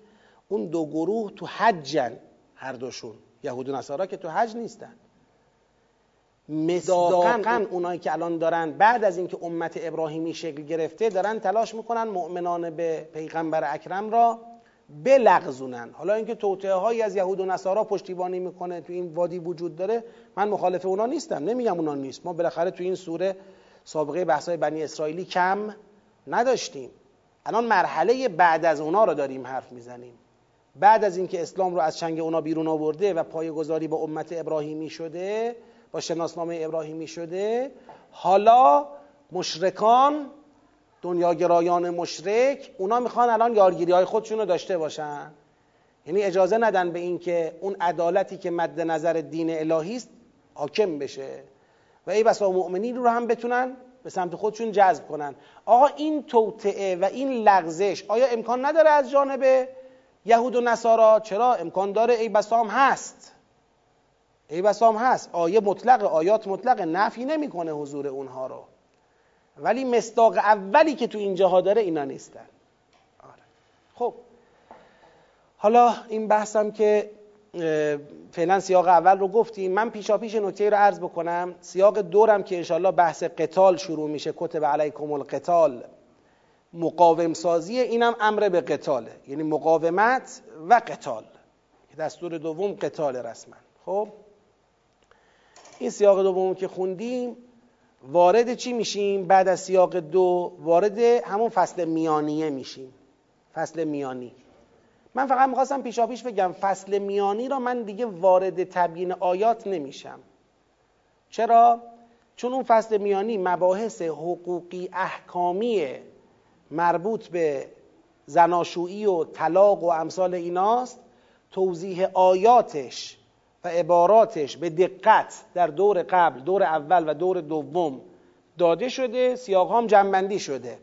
اون دو گروه تو حجن. هر دوشون. یهود و نصارا که تو حج نیستن. مصداقا اونایی که الان دارن بعد از اینکه امت ابراهیمی شکل گرفته دارن تلاش می‌کنن مؤمنان به پیغمبر اکرم را بلغزونن. حالا اینکه توطئه هایی از یهود و نصارا پشتیبانی می‌کنه تو این وادی وجود داره من مخالف اونا نیستم. نمیگم اونا نیست. ما بالاخره تو این سوره سابقه بحثای بنی اسرائیلی کم نداشتیم. الان مرحله بعد از اونا رو داریم حرف می‌زنیم. بعد از اینکه اسلام رو از چنگ اونا بیرون آورده و پایگذاری با امت ابراهیمی شده با شناسنامه ابراهیمی شده حالا مشرکان دنیاگرایان مشرک اونا می‌خوان الان یارگیری های خودشون رو داشته باشن. یعنی اجازه ندن به اینکه اون عدالتی که مد نظر دین الهی است حاکم بشه. و ای بسا مؤمنین رو هم بتونن به سمت خودشون جذب کنن. آقا این توطعه و این لغزش آیا امکان نداره از جانب یهود و نصارا چرا امکان داره ای بسام هست؟ ای بسام هست. آیه مطلق آیات مطلق نفی نمی‌کنه حضور اونها رو. ولی مصداق اولی که تو اینجاها داره اینا نیستن. آره. خب. حالا این بحثم که فعلا سیاق اول رو گفتیم. من پیشا پیش نکته رو عرض بکنم. سیاق دورم که انشالله بحث قتال شروع میشه. کتب علیکم القتال. مقاوم سازی اینم امر به قتاله. یعنی مقاومت و قتال. دستور دوم قتال رسما. خب؟ این سیاق دوم که خوندیم وارد چی میشیم؟ بعد از سیاق دو وارد همون فصل میانیه میشیم. فصل میانی. من فقط می‌خواستم پیشا پیش بگم فصل میانی را من دیگه وارد تبیین آیات نمیشم. چرا؟ چون اون فصل میانی مباحث حقوقی احکامی مربوط به زناشویی و طلاق و امثال ایناست توضیح آیاتش و عباراتش به دقت در دور قبل دور اول و دور دوم داده شده سیاق هم جنبندی شده.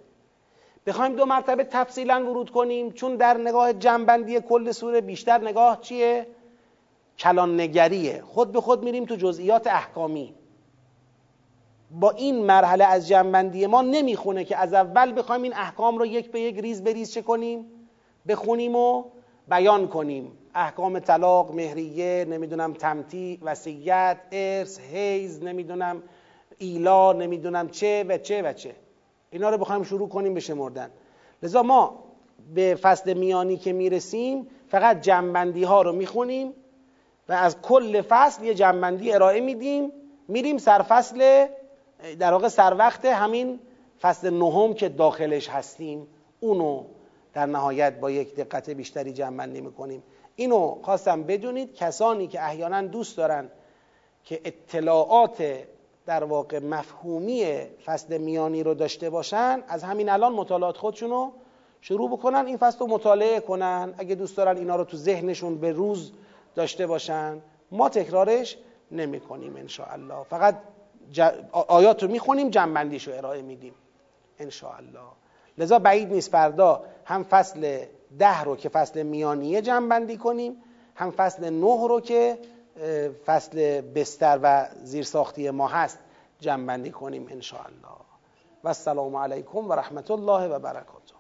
بخوایم دو مرتبه تفصیلا ورود کنیم چون در نگاه جنبندی کل سوره بیشتر نگاه چیه؟ کلان نگریه خود به خود میریم تو جزئیات احکامی. با این مرحله از جنبندی ما نمی‌خونه که از اول بخوایم این احکام رو یک به یک ریز بریز چه کنیم؟ بخونیم و بیان کنیم. احکام طلاق مهریه نمی‌دونم تمتی وصیت ارث حیز نمی‌دونم ایلا نمی‌دونم چه و چه و چه. اینا رو بخوایم شروع کنیم به شمردن. لذا ما به فصل میانی که می‌رسیم فقط جنبندی ها رو می‌خونیم و از کل فصل یه جنبندی ارائه میدیم. میریم سرفصل در واقع سر وقت همین فصل نهم که داخلش هستیم اونو در نهایت با یک دقت بیشتری جمع می‌کنیم. اینو خواستم بدونید کسانی که احیانا دوست دارن که اطلاعات در واقع مفهومی فصل میانی رو داشته باشن از همین الان مطالعات خودشونو شروع بکنن این فصل رو مطالعه کنن. اگه دوست دارن اینا رو تو ذهنشون به روز داشته باشن ما تکرارش نمی کنیم الله فقط آیات رو می‌خونیم جنبندیش رو ارائه میدیم الله لذا بعید نیست فردا هم فصل ده رو که فصل میانیه جنبندی کنیم هم فصل نه رو که فصل بستر و زیرساختی ما هست جنبندی کنیم الله و السلام علیکم و رحمت الله و برکاته.